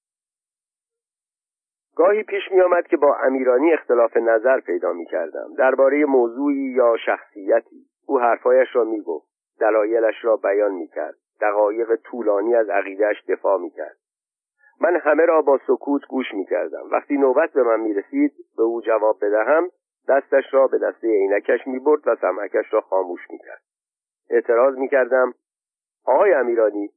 گاهی پیش می آمد که با امیرانی اختلاف نظر پیدا می کردم درباره موضوعی یا شخصیتی. او حرفایش را می گفت دلایلش را بیان می کرد دقایق طولانی از عقیدهش دفاع می کرد من همه را با سکوت گوش می کردم وقتی نوبت به من می رسید به او جواب بدهم دستش را به دسته عینکش می برد و سمعکش را خاموش می کرد اعتراض می کردم آقای امیرانی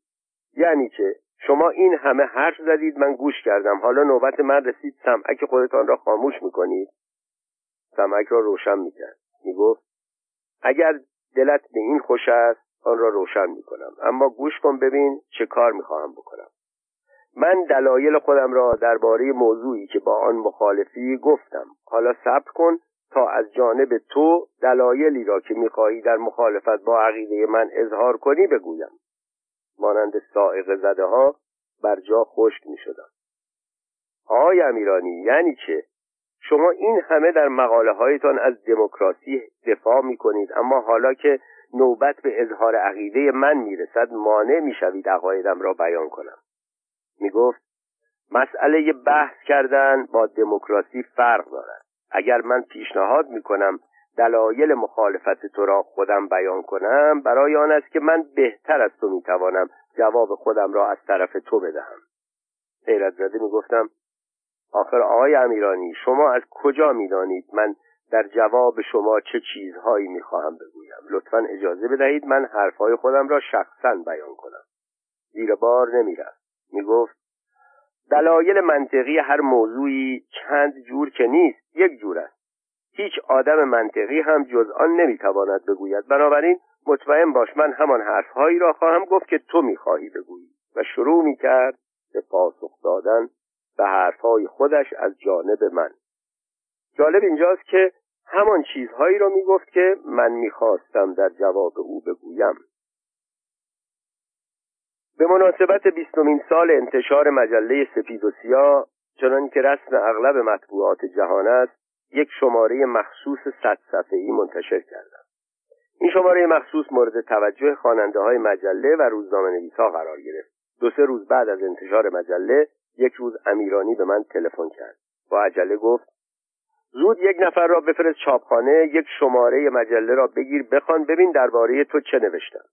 یعنی چه؟ شما این همه حرف زدید من گوش کردم. حالا نوبت من رسید سمعک خودتان را خاموش می کنید سمعک را روشن می کرد می اگر دلت به این خوش است آن را روشن می کنم اما گوش کن ببین چه کار می خواهم بکنم. من دلایل خودم را درباره موضوعی که با آن مخالفی گفتم. حالا صبر کن تا از جانب تو دلایلی را که می‌خواهی در مخالفت با عقیده من اظهار کنی بگویم. مانند سائق زده ها بر جا خشک می شدم آقای امیرانی یعنی چه؟ شما این همه در مقاله هایتان از دموکراسی دفاع می کنید اما حالا که نوبت به اظهار عقیده من می‌رسد مانع می‌شوید عقایدم را بیان کنم. می گفت مسئله بحث کردن با دموکراسی فرق دارد. اگر من پیشنهاد می کنم دلایل مخالفت تو را خودم بیان کنم برای آن است که من بهتر از تو می‌توانم جواب خودم را از طرف تو بدهم. حیرت زده می‌گفتم آخر آقای امیرانی شما از کجا می‌دانید من در جواب شما چه چیزهایی می‌خواهم بگویم؟ لطفا اجازه بدهید من حرفهای خودم را شخصا بیان کنم. زیر بار می‌گفت دلایل منطقی هر موضوعی چند جور که نیست یک جور است. هیچ آدم منطقی هم جز آن نمی‌تواند بگوید. بنابراین مطمئن باش من همان حرفهایی را خواهم گفت که تو می‌خواهی بگویی. و شروع می‌کرد به پاسخ دادن به حرفهای خودش از جانب من. جالب اینجاست که همان چیزهایی را می‌گفت که من می‌خواستم در جواب او بگویم. به مناسبت بیستمین سال انتشار مجله سپید و سیاه چنان که رسم اغلب مطبوعات جهان است یک شماره مخصوص صد صفحه‌ای منتشر کردم این شماره مخصوص مورد توجه خواننده های مجله و روزنامه نویس ها قرار گرفت. دو سه روز بعد از انتشار مجله یک روز امیرانی به من تلفن کرد. با عجله گفت زود یک نفر را بفرست چاپخانه یک شماره مجله را بگیر بخوان ببین درباره تو چه نوشتم.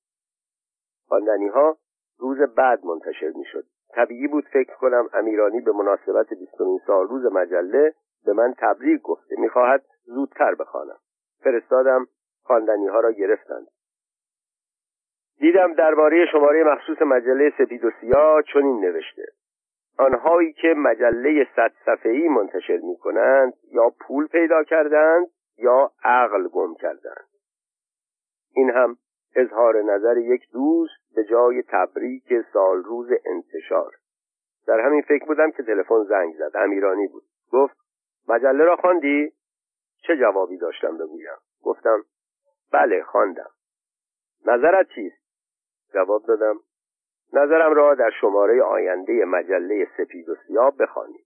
خواندنی ها روز بعد منتشر می شد طبیعی بود فکر کنم امیرانی به مناسبت بیستمین سال روز مجله به من تبریک گفته می‌خواهد زودتر بخوانم. فرستادم خواندنی ها را گرفتند. دیدم درباره شماره مخصوص مجله سپید و سیاه چنین نوشته. آنهایی که مجله صد صفحه‌ای منتشر می کنند یا پول پیدا کردند یا عقل گم کردند. این هم اظهار نظر یک دوست به جای تبریک سال روز انتشار. در همین فکر بودم که تلفن زنگ زد. امیرانی بود. گفت مجله را خواندی؟ چه جوابی داشتم بگویم؟ گفتم بله خواندم. نظرت چیست؟ جواب دادم نظرم را در شماره آینده مجله سپید و سیاه بخوانید.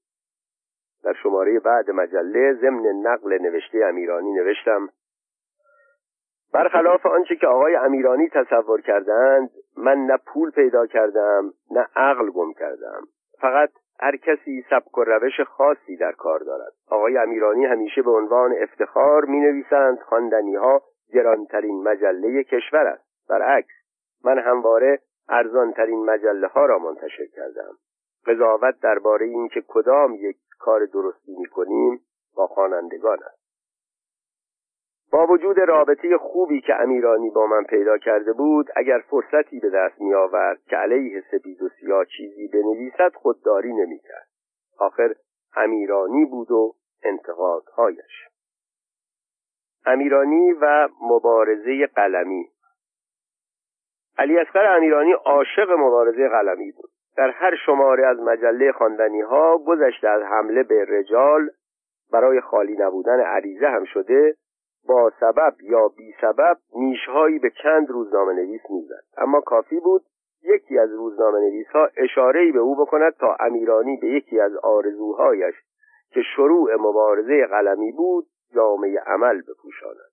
در شماره بعد مجله ضمن نقل نوشته امیرانی نوشتم برخلاف آنچه که آقای امیرانی تصور کردند من نه پول پیدا کردم نه عقل گم کردم. فقط هر کسی سبک و روش خاصی در کار دارد. آقای امیرانی همیشه به عنوان افتخار می نویسند خواندنی ها گرانترین مجله کشور است. برعکس من همواره ارزانترین مجله ها را منتشر کردم. قضاوت درباره اینکه کدام یک کار درستی می کنیم با خوانندگان است. با وجود رابطه خوبی که امیرانی با من پیدا کرده بود اگر فرصتی به دست می آورد که علیه سپید و سیاه چیزی بنویسد خودداری نمی کرد. آخر امیرانی بود و انتقادهایش. امیرانی و مبارزه قلمی. علی اصغر امیرانی عاشق مبارزه قلمی بود. در هر شماره از مجله خواندنی ها گذشته از حمله به رجال برای خالی نبودن عریضه هم شده با سبب یا بی سبب نیشهایی به چند روزنامه نویس می‌زد. اما کافی بود یکی از روزنامه نویس ها اشاره به او بکند تا امیرانی به یکی از آرزوهایش که شروع مبارزه قلمی بود جامعه عمل بپوشاند.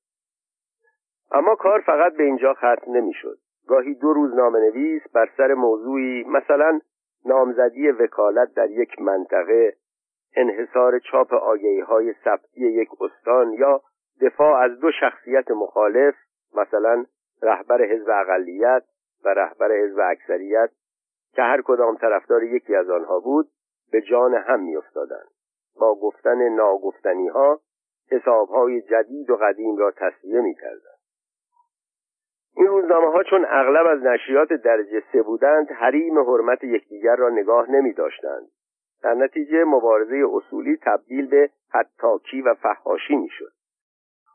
اما کار فقط به اینجا ختم نمی‌شد. گاهی دو روزنامه نویس بر سر موضوعی مثلا نامزدی وکالت در یک منطقه انحصار چاپ آگهی های ثبتی یک استان یا دفاع از دو شخصیت مخالف مثلا رهبر حزب اقلیت و رهبر حزب اکثریت که هر کدام طرفدار یکی از آنها بود به جان هم میافتادند با گفتن ناگفتنی ها حساب های جدید و قدیم را تصویه می‌کردند این روزنامه ها چون اغلب از نشریات درجه سه بودند حریم حرمت یکدیگر را نگاه نمی داشتند. در نتیجه مبارزه اصولی تبدیل به حتاکی و فحاشی می شد.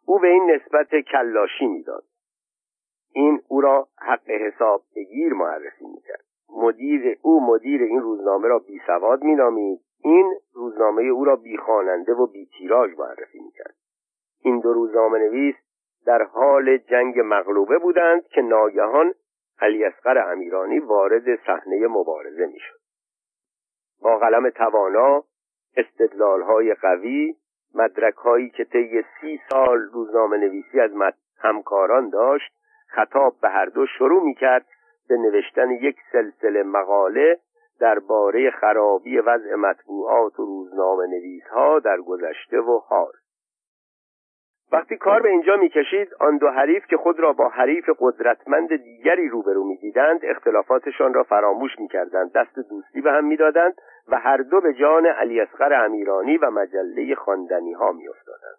او به این نسبت کلاشی می‌داد. این او را حق حساب بگیر معرفی می‌کرد. مدیر او مدیر این روزنامه را بی سواد مینامید. این روزنامه او را بی خواننده و بی تیراژ معرفی می‌کرد. این دو روزنامه نویس در حال جنگ مغلوبه بودند که ناگهان علی اصغر امیرانی وارد صحنه مبارزه می‌شد. با قلم توانا استدلالهای قوی مدرک هایی که طی سی سال روزنامه نویسی از همکاران داشت خطاب به هر دو شروع می کرد به نوشتن یک سلسله مقاله درباره خرابی وضع مطبوعات و روزنامه نویس ها در گذشته و حال. وقتی کار به اینجا می‌کشید آن دو حریف که خود را با حریف قدرتمند دیگری روبرو می‌دیدند اختلافاتشان را فراموش می‌کردند دست دوستی به هم می‌دادند و هر دو به جان علی اصغر امیرانی و مجله خواندنی ها میافتادند.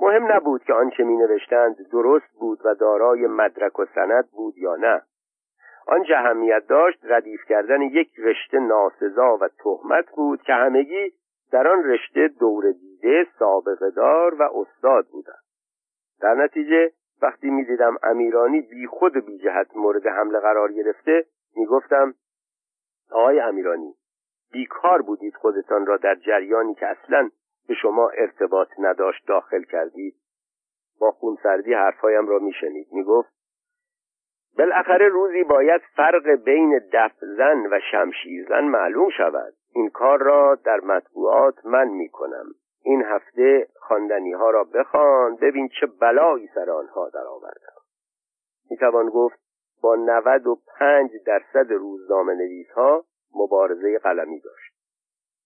مهم نبود که آنچه می نوشتند درست بود و دارای مدرک و سند بود یا نه. آنچه اهمیت داشت ردیف کردن یک رشته ناسزا و تهمت بود که همگی در آن رشته دور دیده سابقه دار و استاد بودند در نتیجه وقتی می‌دیدم امیرانی بی خود و بی جهت مورد حمله قرار گرفته می‌گفتم آقای امیرانی بیکار بودید خودتان را در جریانی که اصلا به شما ارتباط نداشت داخل کردید. با خونسردی حرفهایم را میشنید. می‌گفت بالاخره روزی باید فرق بین دف زن و شمشیر زن معلوم شود. این کار را در مطبوعات من می کنم این هفته خواندنی ها را بخوان ببین چه بلایی سر آنها در آوردم. می توان گفت با 95 درصد روزنامه نویس ها مبارزه قلمی داشت.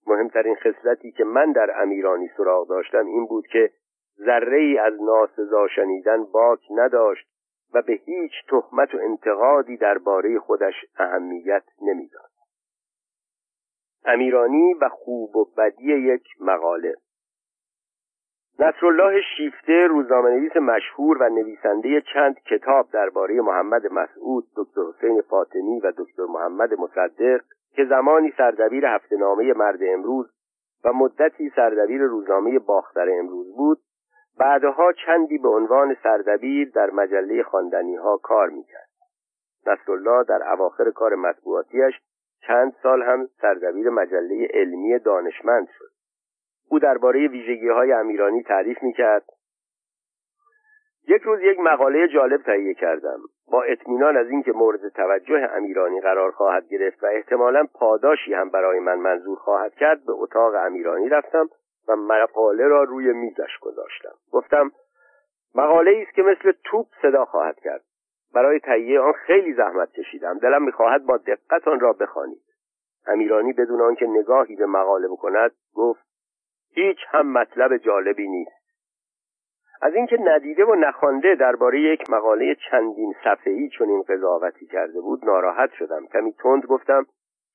مهمترین خصلتی که من در امیرانی سراغ داشتم این بود که ذره ای از ناسزا شنیدن باک نداشت و به هیچ تهمت و انتقادی درباره خودش اهمیت نمی‌داد. امیرانی و خوب و بدی یک مقاله. نصرالله شیفته روزنامه نویس مشهور و نویسنده چند کتاب درباره محمد مسعود، دکتر حسین فاطمی و دکتر محمد مصدق که زمانی سردبیر هفته نامه مرد امروز و مدتی سردبیر روزنامه باختر امروز بود بعدها چندی به عنوان سردبیر در مجله خواندنی ها کار می‌کرد. نصرالله در اواخر کار مطبوعاتیش چند سال هم سردبیر مجله علمی دانشمند شد. او درباره ویژگی های امیرانی تعریف می‌کرد. یک روز یک مقاله جالب تهیه کردم. با اطمینان از اینکه مورد توجه امیرانی قرار خواهد گرفت و احتمالا پاداشی هم برای من منظور خواهد کرد به اتاق امیرانی رفتم و مقاله را روی میزش گذاشتم. گفتم مقاله است که مثل توپ صدا خواهد کرد. برای تهیه آن خیلی زحمت کشیدم. دلم می‌خواهد با دقت آن را بخوانید. امیرانی بدون آنکه نگاهی به مقاله بکند گفت هیچ هم مطلب جالبی نیست. از اینکه ندیده و نخوانده درباره یک مقاله چندین صفحه‌ای چون این قضاوتی کرده بود ناراحت شدم. کمی تند گفتم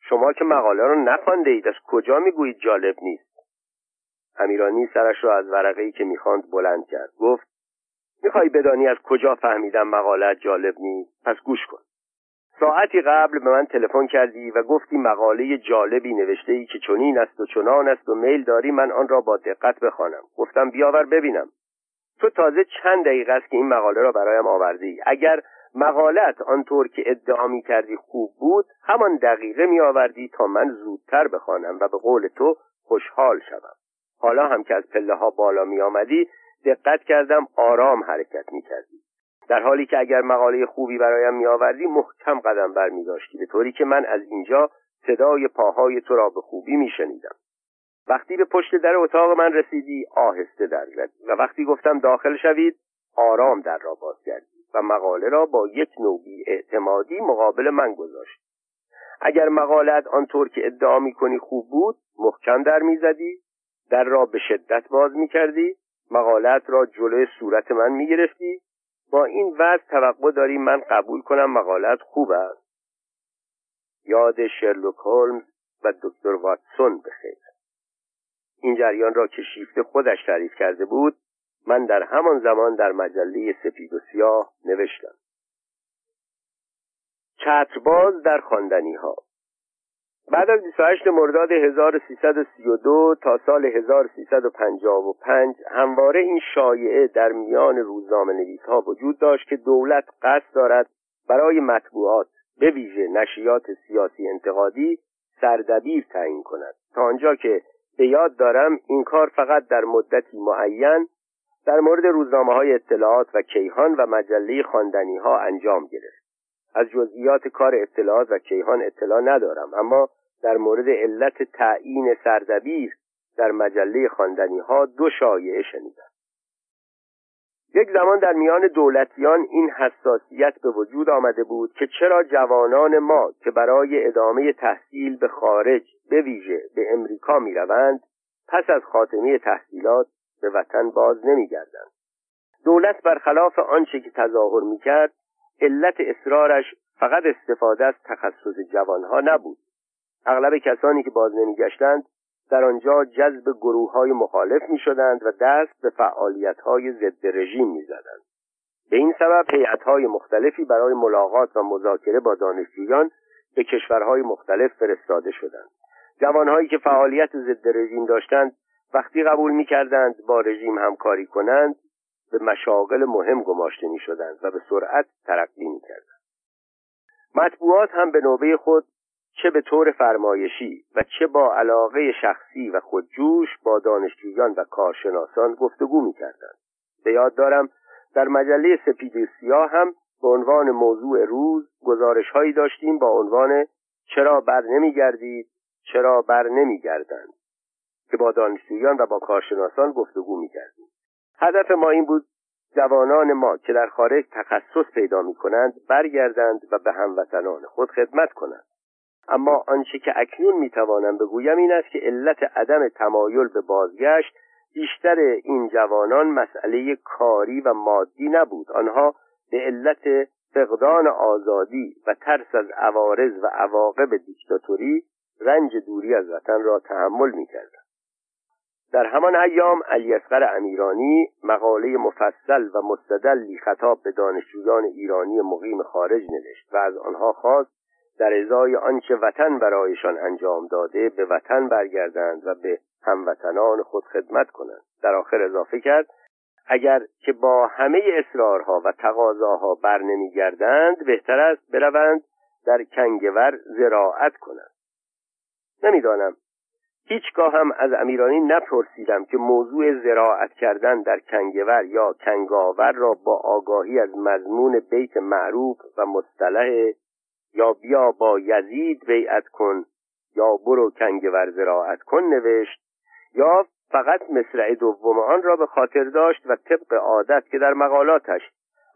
شما که مقاله را نخوانده اید از کجا می‌گویید جالب نیست؟ امیرانی سرش را از ورقه که می‌خواند بلند کرد. گفت می‌خوای بدانی از کجا فهمیدم مقاله جالب نیست؟ پس گوش کن. ساعتی قبل به من تلفن کردی و گفتی مقاله جالبی نوشته ای که چنین است و چنان است و میل داری من آن را با دقت بخوانم. گفتم بیاور ببینم. تو تازه چند دقیقه است که این مقاله را برایم آوردی. اگر مقالت آنطور که ادعا می کردی خوب بود همان دقیقه می آوردی تا من زودتر بخوانم و به قول تو خوشحال شوم. حالا هم که از پله ها بالا می آمدی دقت کردم آرام حرکت می کردی در حالی که اگر مقاله خوبی برایم می آوردی محکم قدم بر می داشتی به طوری که من از اینجا صدای پاهای تو را به خوبی می شنیدم وقتی به پشت در اتاق من رسیدی آهسته در زدی و وقتی گفتم داخل شوید آرام در را باز کردی و مقاله را با یک نوعی اعتمادی مقابل من گذاشت. اگر مقالت آنطور که ادعا می کنی خوب بود محکم در می‌زدی در را به شدت باز می کردی مقالت را جلوی صورت من می گرفتی با این وضع توقع داری من قبول کنم مقالت خوب است. یاد شرلوک هولمز و دکتر واتسون بخیر. این جریان را که شیفته خودش تعریف کرده بود من در همان زمان در مجله سفید و سیاه نوشتم. چترباز در خواندنی ها بعد از 28 مرداد 1332 تا سال 1355 همواره این شایعه در میان روزنامه نویس ها وجود داشت که دولت قصد دارد برای مطبوعات به ویژه نشریات سیاسی انتقادی سردبیر تعیین کند. تا آنجا که به یاد دارم این کار فقط در مدتی معین در مورد روزنامه های اطلاعات و کیهان و مجله خواندنی ها انجام گرفت. از جزئیات کار اطلاعات و کیهان اطلاع ندارم اما در مورد علت تعیین سردبیر در مجله خواندنی ها دو شایعه شنیدم یک زمان در میان دولتیان این حساسیت به وجود آمده بود که چرا جوانان ما که برای ادامه تحصیل به خارج به ویژه به امریکا می روند پس از خاتمه تحصیلات به وطن باز نمی گردند. دولت برخلاف آنچه که تظاهر می کرد علت اصرارش فقط استفاده از تخصص جوانها نبود اغلب کسانی که باز نمیگشتند در آنجا جذب گروه های مخالف می شدند و دست به فعالیت های ضد رژیم می زدند. به این سبب هیئت‌های مختلفی برای ملاقات و مذاکره با دانشجویان به کشورهای مختلف فرستاده شدند جوانهایی که فعالیت ضد رژیم داشتند وقتی قبول می‌کردند با رژیم همکاری کنند به مشاغل مهم گماشته می شدند و به سرعت ترقی می کردند. مطبوعات هم به نوبه خود چه به طور فرمایشی و چه با علاقه شخصی و خودجوش با دانشجویان و کارشناسان گفتگو می کردند. به یاد دارم در مجله سپید هم به عنوان موضوع روز گزارش هایی داشتیم با عنوان چرا بر نمیگردید چرا بر نمیگردند که با دانشجویان و با کارشناسان گفتگو می‌کردیم هدف ما این بود جوانان ما که در خارج تخصص پیدا می کنند برگردند و به هموطنان خود خدمت کنند اما آنچه که اکنون می توانم بگویم این است که علت عدم تمایل به بازگشت بیشتر این جوانان مسئله کاری و مادی نبود. آنها به علت فقدان آزادی و ترس از عوارض و عواقب دیکتاتوری رنج دوری از وطن را تحمل می در همان ایام علی اصغر امیرانی مقاله مفصل و مستدلی خطاب به دانشجویان ایرانی مقیم خارج نوشت و از آنها خواست در ازای آنچه وطن برایشان انجام داده به وطن برگردند و به هموطنان خود خدمت کنند. در آخر اضافه کرد اگر که با همه اصرارها و تقاضاها بر نمیگردند بهتر است بروند در کنگور زراعت کنند. نمی‌دانم. هیچگاه هم از امیرانی نپرسیدم که موضوع زراعت کردن در کنگور یا کنگاور را با آگاهی از مضمون بیت معروف و مصطلح یا بیا با یزید بیعت کن یا برو کنگور زراعت کن نوشت. یا فقط مصرع دوم آن را به خاطر داشت و طبق عادت که در مقالاتش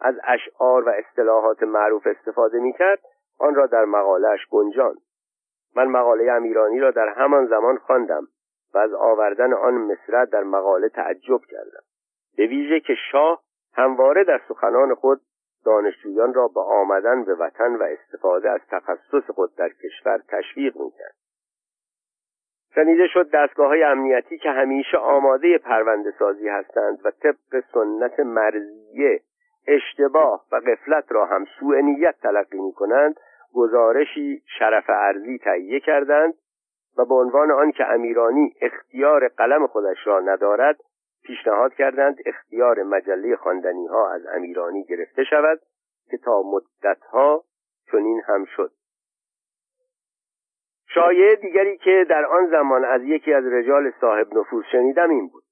از اشعار و اصطلاحات معروف استفاده می‌کرد آن را در مقالش گنجاند. من مقاله امیرانی را در همان زمان خواندم و از آوردن آن مصرع در مقاله تعجب کردم. به ویژه که شاه همواره در سخنان خود دانشجویان را به آمدن به وطن و استفاده از تخصص خود در کشور تشویق می‌کرد. شنیده شد دستگاه های امنیتی که همیشه آماده پرونده سازی هستند و طبق سنت مرزیه اشتباه و قفلت را هم سوء نیت تلقی می کنند گزارشی شرف ارزی تهیه کردند و به عنوان آن که امیرانی اختیار قلم خودش را ندارد پیشنهاد کردند اختیار مجله خواندنی ها از امیرانی گرفته شود که تا مدتها چنین هم شد. شایعه دیگری که در آن زمان از یکی از رجال صاحب نفوذ شنیدم این بود.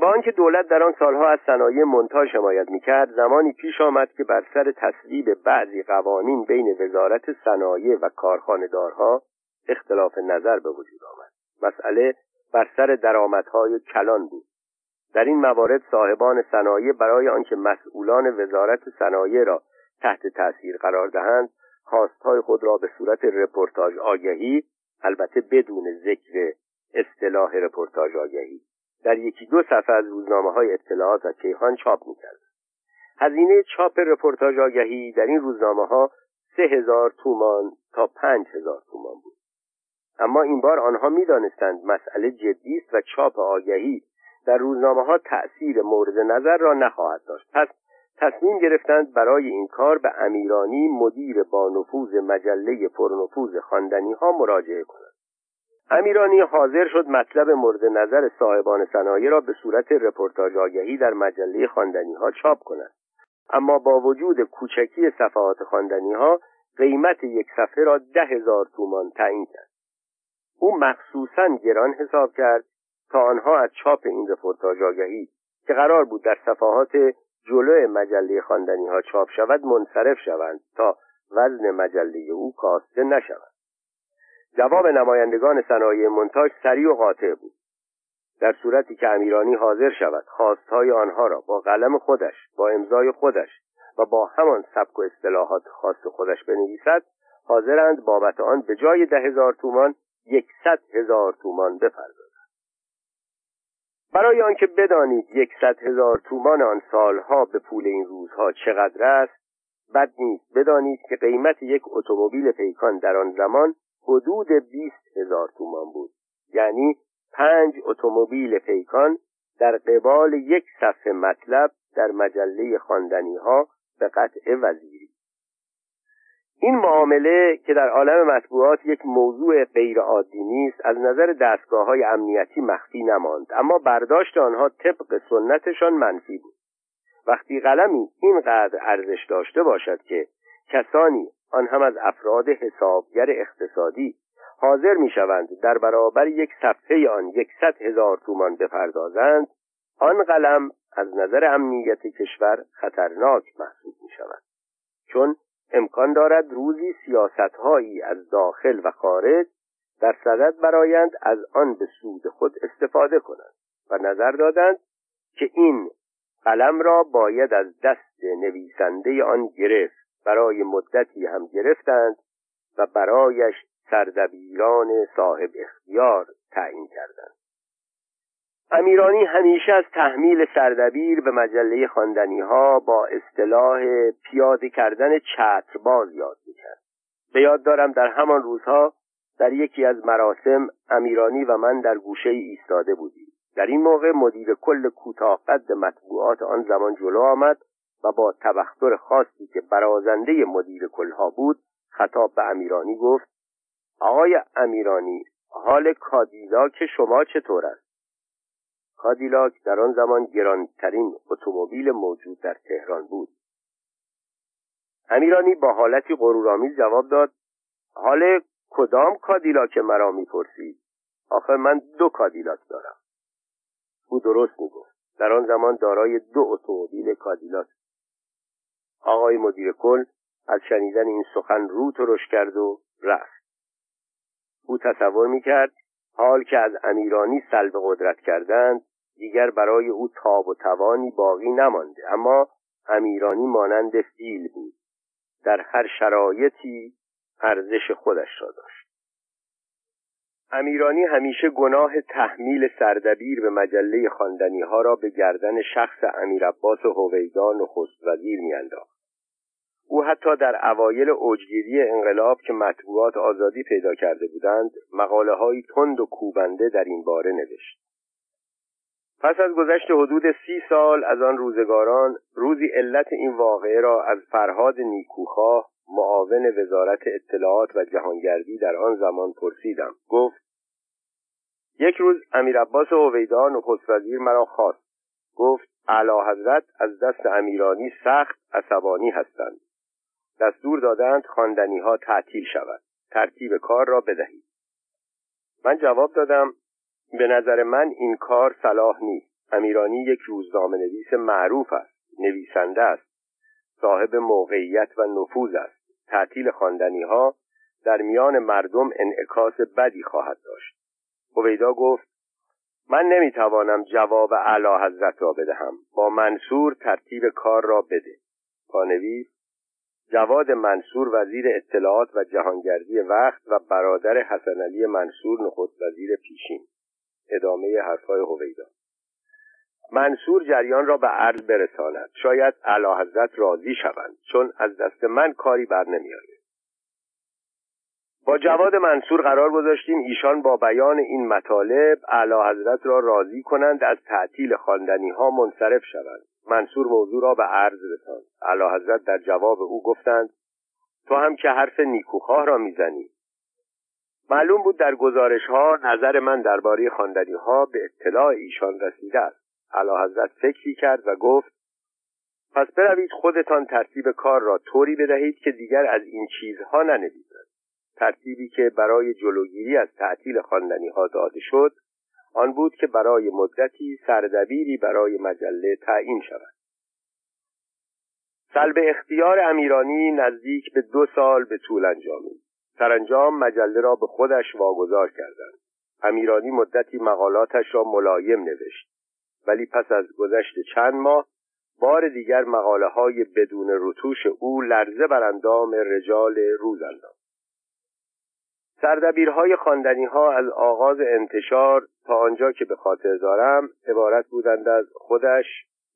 با آنکه دولت در آن سالها از صنایع منتاج حمایت می‌کرد زمانی پیش آمد که بر سر تصویب بعضی قوانین بین وزارت صنایع و کارخانهدارها اختلاف نظر به وجود آمد. مسئله بر سر درآمدهای کلان بود. در این موارد صاحبان صنایع برای آنکه مسئولان وزارت صنایع را تحت تاثیر قرار دهند خواستهای خود را به صورت رپورتاج آگهی البته بدون ذکر اصطلاح رپورتاج آگهی در یکی دو صفحه از روزنامه های اطلاعات و کیهان چاپ می‌کرد هزینه چاپ رپورتاج آگهی در این روزنامه ها سه هزار تومان تا پنج هزار تومان بود. اما این بار آنها می‌دانستند مسئله جدی است و چاپ آگهی در روزنامه ها تأثیر مورد نظر را نخواهد داشت. پس تصمیم گرفتند برای این کار به امیرانی مدیر با نفوذ مجله پرنفوذ خواندنی ها مراجعه کنند. امیرانی حاضر شد مطلب مورد نظر صاحبان صنایع را به صورت رپورتاج آگهی در مجله خواندنی ها چاپ کند اما با وجود کوچکی صفحات خواندنی ها قیمت یک صفحه را ده هزار تومان تعیین کرد. او مخصوصا گران حساب کرد تا آنها از چاپ این رپورتاج آگهی که قرار بود در صفحات جلو مجله خواندنی ها چاپ شود منصرف شوند تا وزن مجله او کاسته نشود. جواب نمایندگان صنایع منتاج سریع و قاطع بود. در صورتی که امیرانی حاضر شود خواستهای آنها را با قلم خودش با امضای خودش و با همان سبک و اصطلاحات خاص خودش بنویسد حاضرند بابت آن به جای ده هزار تومان یکصد هزار تومان بپردازند. برای آنکه بدانید یکصد هزار تومان آن سالها به پول این روزها چقدر است بد نیست. بدانید که قیمت یک اتومبیل پیکان در آن زمان حدود بیست هزار تومان بود. یعنی پنج اتومبیل پیکان در قبال یک صفحه مطلب در مجله خواندنی ها به قطع وزیری. این معامله که در عالم مطبوعات یک موضوع غیرعادی نیست از نظر دستگاه های امنیتی مخفی نماند. اما برداشت آنها طبق سنتشان منفی بود. وقتی قلمی اینقدر ارزش داشته باشد که کسانی آن هم از افراد حسابگر اقتصادی حاضر می شوند در برابر یک صفحه آن یکصد هزار تومان بپردازند آن قلم از نظر امنیت کشور خطرناک محسوب می شود چون امکان دارد روزی سیاستهایی از داخل و خارج در صدد برایند از آن به سود خود استفاده کنند و نظر دادند که این قلم را باید از دست نویسنده آن گرفت. برای مدتی هم گرفتند و برایش سردبیران صاحب اختیار تعیین کردند. امیرانی همیشه از تحمیل سردبیر به مجله خواندنی ها با اصطلاح پیاده کردن چترباز یاد می‌کرد. به یاد دارم در همان روزها در یکی از مراسم امیرانی و من در گوشه ایستاده بودیم. در این موقع مدیر کل کوتاه قد مطبوعات آن زمان جلو آمد و با تبختر خاصی که برازنده مدیر کلها بود خطاب به امیرانی گفت آقای امیرانی حال کادیلاک شما چطور است؟ کادیلاک در آن زمان گرانترین اتومبیل موجود در تهران بود. امیرانی با حالتی غرورآمیز جواب داد حال کدام کادیلاک مرا می‌پرسید؟ آخر من دو کادیلاک دارم. او درست می‌گفت در آن زمان دارای دو اتومبیل کادیلاک. آقای مدیر کل از شنیدن این سخن رو ترش کرد و رفت. او تصور می‌کرد حال که از امیرانی سلب قدرت کردند دیگر برای او تاب و توانی باقی نمانده اما امیرانی مانند فیل بود. در هر شرایطی ارزش خودش را داشت. امیرانی همیشه گناه تحمیل سردبیر به مجله خواندنی ها را به گردن شخص امیر عباس هویدا نخست وزیر میانداخت. او حتی در اوایل اوجگیری انقلاب که مطبوعات آزادی پیدا کرده بودند مقاله های تند و کوبنده در این باره نوشت. پس از گذشت حدود سی سال از آن روزگاران روزی علت این واقعه را از فرهاد نیکوخواه معاون وزارت اطلاعات و جهانگردی در آن زمان پرسیدم. گفت یک روز امیر عباس عویدا نخست وزیر مرا خواست. گفت اعلی حضرت از دست امیرانی سخت عصبانی هستند. دستور دادند خواندنی ها تعطیل شود. ترتیب کار را بدهید. من جواب دادم به نظر من این کار صلاح نیست. امیرانی یک روزنامه نویس معروف است نویسنده است صاحب موقعیت و نفوذ است. تعطیل خواندنی ها در میان مردم انعکاس بدی خواهد داشت. هویدا گفت من نمی‌توانم جواب اعلی حضرت را بدهم. با منصور ترتیب کار را بده. پانویس جواد منصور وزیر اطلاعات و جهانگردی وقت و برادر حسن علی منصور نخست وزیر پیشین. ادامه حرفهای هویدا. منصور جریان را به عرض برساند. شاید اعلی حضرت راضی شوند چون از دست من کاری بر نمیآید. با جواد منصور قرار گذاشتیم ایشان با بیان این مطالب اعلی حضرت را راضی کنند از تعطیل خواندنی ها منصرف شوند. منصور موضوع را به عرض رساند. اعلی حضرت در جواب او گفتند تو هم که حرف نیکوخواه را می‌زنی. معلوم بود در گزارش ها نظر من درباره خواندنی ها به اطلاع ایشان رسیده است. اعلی حضرت فکری کرد و گفت پس بروید خودتان ترتیب کار را طوری بدهید که دیگر از این چیزها ننویسند. ترتیبی که برای جلوگیری از تعطیل خواندنی ها داده شد آن بود که برای مدتی سردبیری برای مجله تعیین شود. سلب اختیار امیرانی نزدیک به دو سال به طول انجامید. سرانجام مجله را به خودش واگذار کردند. امیرانی مدتی مقالاتش را ملایم نوشت. ولی پس از گذشت چند ماه بار دیگر مقاله های بدون رتوش او لرزه بر اندام رجال روز سردبیرهای خواندنی ها از آغاز انتشار تا آنجا که به خاطر دارم عبارت بودند از خودش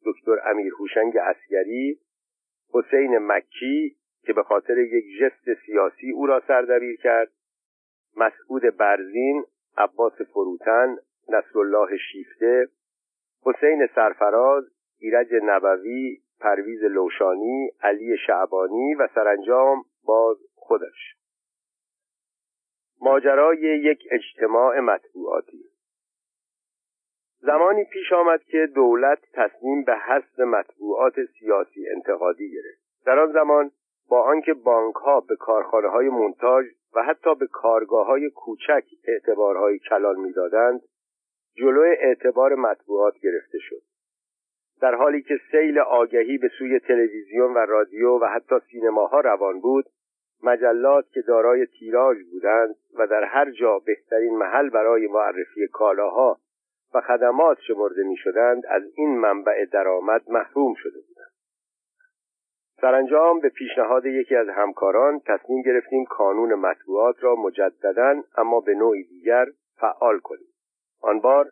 دکتر امیر هوشنگ اسگری حسین مکی که به خاطر یک جست سیاسی او را سردبیر کرد مسعود برزین عباس فروتن نصرالله شیفته حسین سرفراز ایرج نبوی پرویز لوشانی علی شعبانی و سرانجام باز خودش. ماجرای یک اجتماع مطبوعاتی. زمانی پیش آمد که دولت تصمیم به حذف مطبوعات سیاسی انتقادی گرفت. در آن زمان با آنکه بانک ها به کارخانه های مونتاژ و حتی به کارگاه های کوچک اعتبارهای کلان می‌دادند جلوی اعتبار مطبوعات گرفته شد. در حالی که سیل آگهی به سوی تلویزیون و رادیو و حتی سینماها روان بود مجلات که دارای تیراژ بودند و در هر جا بهترین محل برای معرفی کالاها و خدمات شمرده می شدند از این منبع درآمد محروم شده بودند. سرانجام به پیشنهاد یکی از همکاران تصمیم گرفتیم کانون مطبوعات را مجددا اما به نوعی دیگر فعال کنیم. آن بار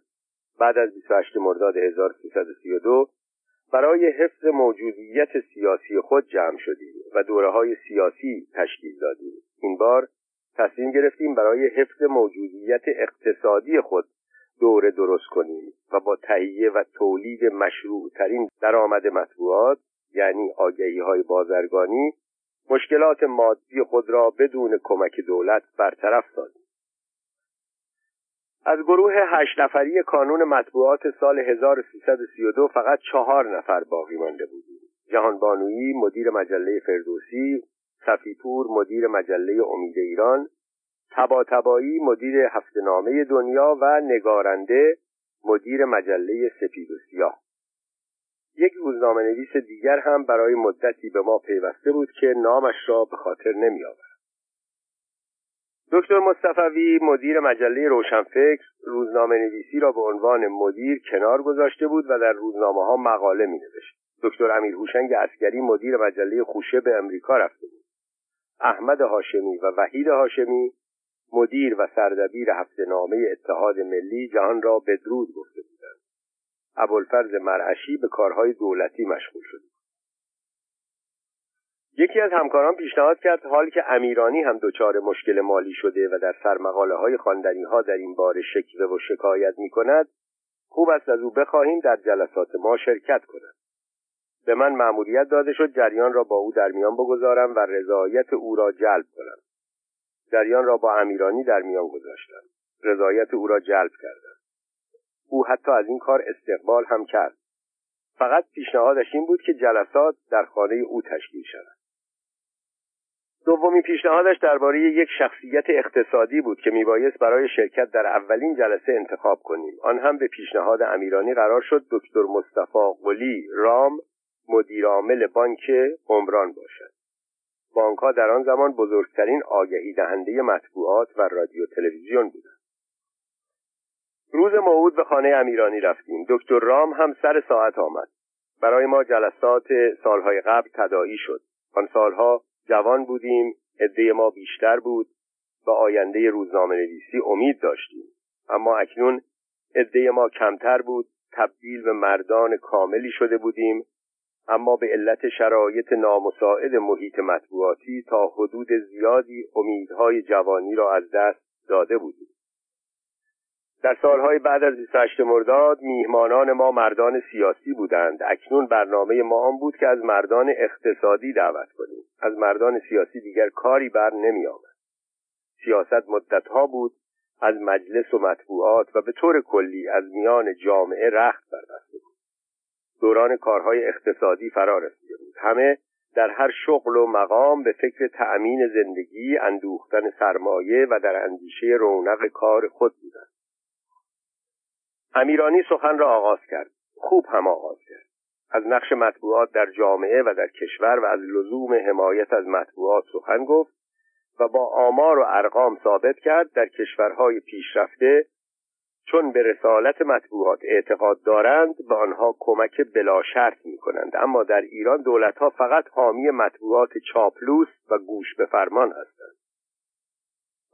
بعد از 28 مرداد 1332 برای حفظ موجودیت سیاسی خود جمع شدیم و دوره های سیاسی تشکیل دادیم. این بار تصمیم گرفتیم برای حفظ موجودیت اقتصادی خود دوره درست کنیم و با تهیه و تولید مشروع ترین درآمد مطبوعات یعنی آگهی های بازرگانی مشکلات مادی خود را بدون کمک دولت برطرف سازیم. از گروه هشت نفری کانون مطبوعات سال 1332 فقط چهار نفر باقی مانده بودیم جهان بانویی مدیر مجله فردوسی صفیپور مدیر مجله امید ایران تبا تبایی مدیر هفتنامه دنیا و نگارنده مدیر مجله سپید و سیاه یک روزنامه نویس دیگر هم برای مدتی به ما پیوسته بود که نامش را به خاطر نمی. دکتر مصطفوی مدیر مجله روشنفکر روزنامه نویسی را به عنوان مدیر کنار گذاشته بود و در روزنامه ها مقاله می نوشت. دکتر امیر هوشنگ اسکری مدیر مجله خوشه به امریکا رفته بود. احمد هاشمی و وحید هاشمی مدیر و سردبیر هفته نامه اتحاد ملی جهان را بدرود گفته بودند. ابوالفرز مرعشی به کارهای دولتی مشغول شده یکی از همکاران پیشنهاد کرد حال که امیرانی هم دچار مشکل مالی شده و در سرمقاله های خواندنی ها در این باره شکوه و شکایت می کند خوب است از او بخواهیم در جلسات ما شرکت کند. به من مأموریت داده شد جریان را با او در میان بگذارم و رضایت او را جلب کنم. جریان را با امیرانی در میان گذاشتم. رضایت او را جلب کردم. او حتی از این کار استقبال هم کرد. فقط پیشنهادش این بود که جلسات در خانه او تشکیل شود. دومین پیشنهادش درباره یک شخصیت اقتصادی بود که میبایست برای شرکت در اولین جلسه انتخاب کنیم. آن هم به پیشنهاد امیرانی قرار شد دکتر مصطفی قلی رام مدیرعامل بانک عمران باشد. بانک ها در آن زمان بزرگترین آگهی دهنده مطبوعات و رادیو تلویزیون بودند. روز موعود به خانه امیرانی رفتیم. دکتر رام هم سر ساعت آمد. برای ما جلسات سالهای قبل تداعی شد. آن سالها جوان بودیم عده ما بیشتر بود و آینده روزنامه نویسی امید داشتیم. اما اکنون عده ما کمتر بود تبدیل به مردان کاملی شده بودیم. اما به علت شرایط نامساعد محیط مطبوعاتی تا حدود زیادی امیدهای جوانی را از دست داده بودیم. در سالهای بعد از 28 مرداد میهمانان ما مردان سیاسی بودند. اکنون برنامه ما آن بود که از مردان اقتصادی دعوت کنیم. از مردان سیاسی دیگر کاری بر نمی آمد سیاست مدتها بود از مجلس و مطبوعات و به طور کلی از میان جامعه رخت بربسته بود. دوران کارهای اقتصادی فرا رسیده بود. همه در هر شغل و مقام به فکر تأمین زندگی اندوختن سرمایه و در اندیشه رونق کار خود بودند. امیرانی سخن را آغاز کرد. خوب هم آغاز کرد. از نقش مطبوعات در جامعه و در کشور و از لزوم حمایت از مطبوعات سخن گفت و با آمار و ارقام ثابت کرد در کشورهای پیشرفته چون به رسالت مطبوعات اعتقاد دارند به آنها کمک بلا شرط می کنند اما در ایران دولتها فقط حامی مطبوعات چاپلوس و گوش به فرمان هستند.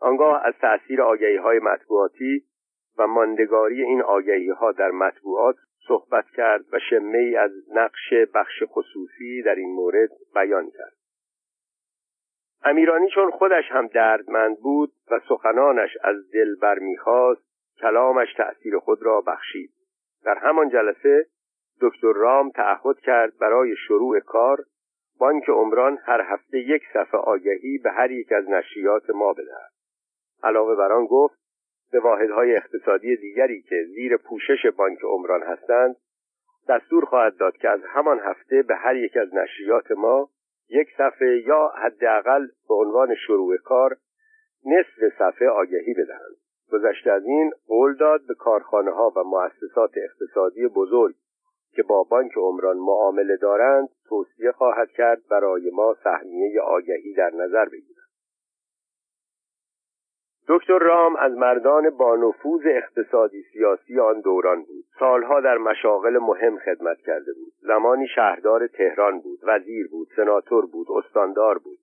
آنگاه از تأثیر آگهی های مطبوعاتی و ماندگاری این آگهی ها در مطبوعات صحبت کرد و شمه ای از نقش بخش خصوصی در این مورد بیان کرد. امیرانی چون خودش هم دردمند بود و سخنانش از دل برمیخواست کلامش تأثیر خود را بخشید. در همان جلسه دکتر رام تعهد کرد برای شروع کار بانک عمران هر هفته یک صفحه آگهی به هر یک از نشریات ما بدهد. علاوه بر آن گفت به واحدهای اقتصادی دیگری که زیر پوشش بانک عمران هستند دستور خواهد داد که از همان هفته به هر یک از نشریات ما یک صفحه یا حداقل به عنوان شروع کار نصف صفحه آگهی بدهند. گذشته از این قول داد به کارخانه ها و مؤسسات اقتصادی بزرگ که با بانک عمران معامله دارند توصیه خواهد کرد برای ما سهمیه آگهی در نظر بگیرند دکتر رام از مردان با نفوذ اقتصادی سیاسی آن دوران بود. سالها در مشاغل مهم خدمت کرده بود. زمانی شهردار تهران بود وزیر بود سناتور بود استاندار بود.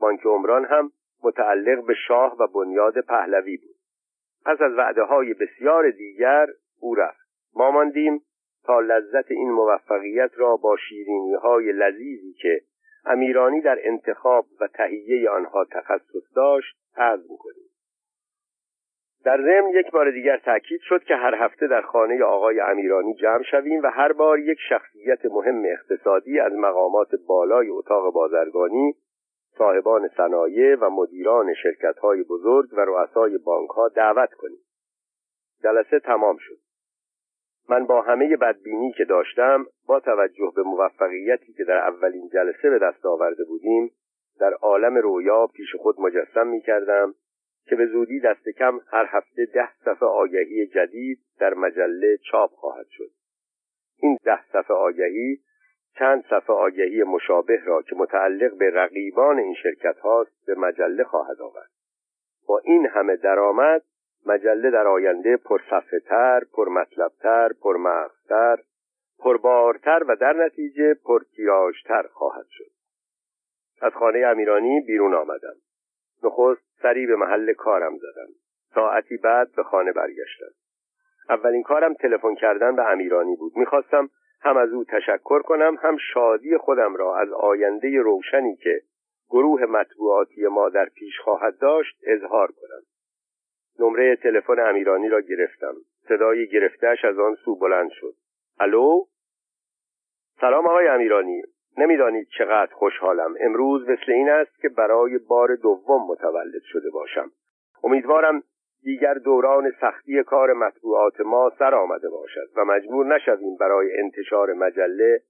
بانک عمران هم متعلق به شاه و بنیاد پهلوی بود. پس از وعده های بسیار دیگر او رفت. ما ماندیم تا لذت این موفقیت را با شیرینی های لذیذی که امیرانی در انتخاب و تهیه آنها تخصص داشت هضم کنیم در ضمن یک بار دیگر تاکید شد که هر هفته در خانه آقای امیرانی جمع شویم و هر بار یک شخصیت مهم اقتصادی از مقامات بالای اتاق بازرگانی صاحبان صنایع و مدیران های بزرگ و رؤسای ها دعوت کنیم. جلسه تمام شد. من با همه بدبینی که داشتم با توجه به موفقیتی که در اولین جلسه به دست آورده بودیم در عالم رویا پیش خود مجسم می کردم که به زودی دست کم هر هفته ده صفحه آگهی جدید در مجله چاپ خواهد شد. این ده صفحه آگهی چند صفحه آگهی مشابه را که متعلق به رقیبان این شرکت هاست به مجله خواهد آورد. با این همه درآمد مجله در آینده پرصفحه تر پرمطلبتر پرمغزتر پربارتر و در نتیجه پرتیراژتر خواهد شد. از خانه امیرانی بیرون آمدم. نخست سری به محل کارم زدم. ساعتی بعد به خانه برگشتم. اولین کارم تلفن کردن به امیرانی بود. می‌خواستم هم از او تشکر کنم هم شادی خودم را از آینده روشنی که گروه مطبوعاتی ما در پیش خواهد داشت اظهار کنم. نمره تلفن امیرانی را گرفتم. صدای گرفتهش از آن سو بلند شد. الو؟ سلام آقای امیرانی. نمی‌دانید چقدر خوشحالم. امروز مثل این است که برای بار دوم متولد شده باشم. امیدوارم دیگر دوران سختی کار مطبوعات ما سر آمده باشد و مجبور نشویم برای انتشار مجله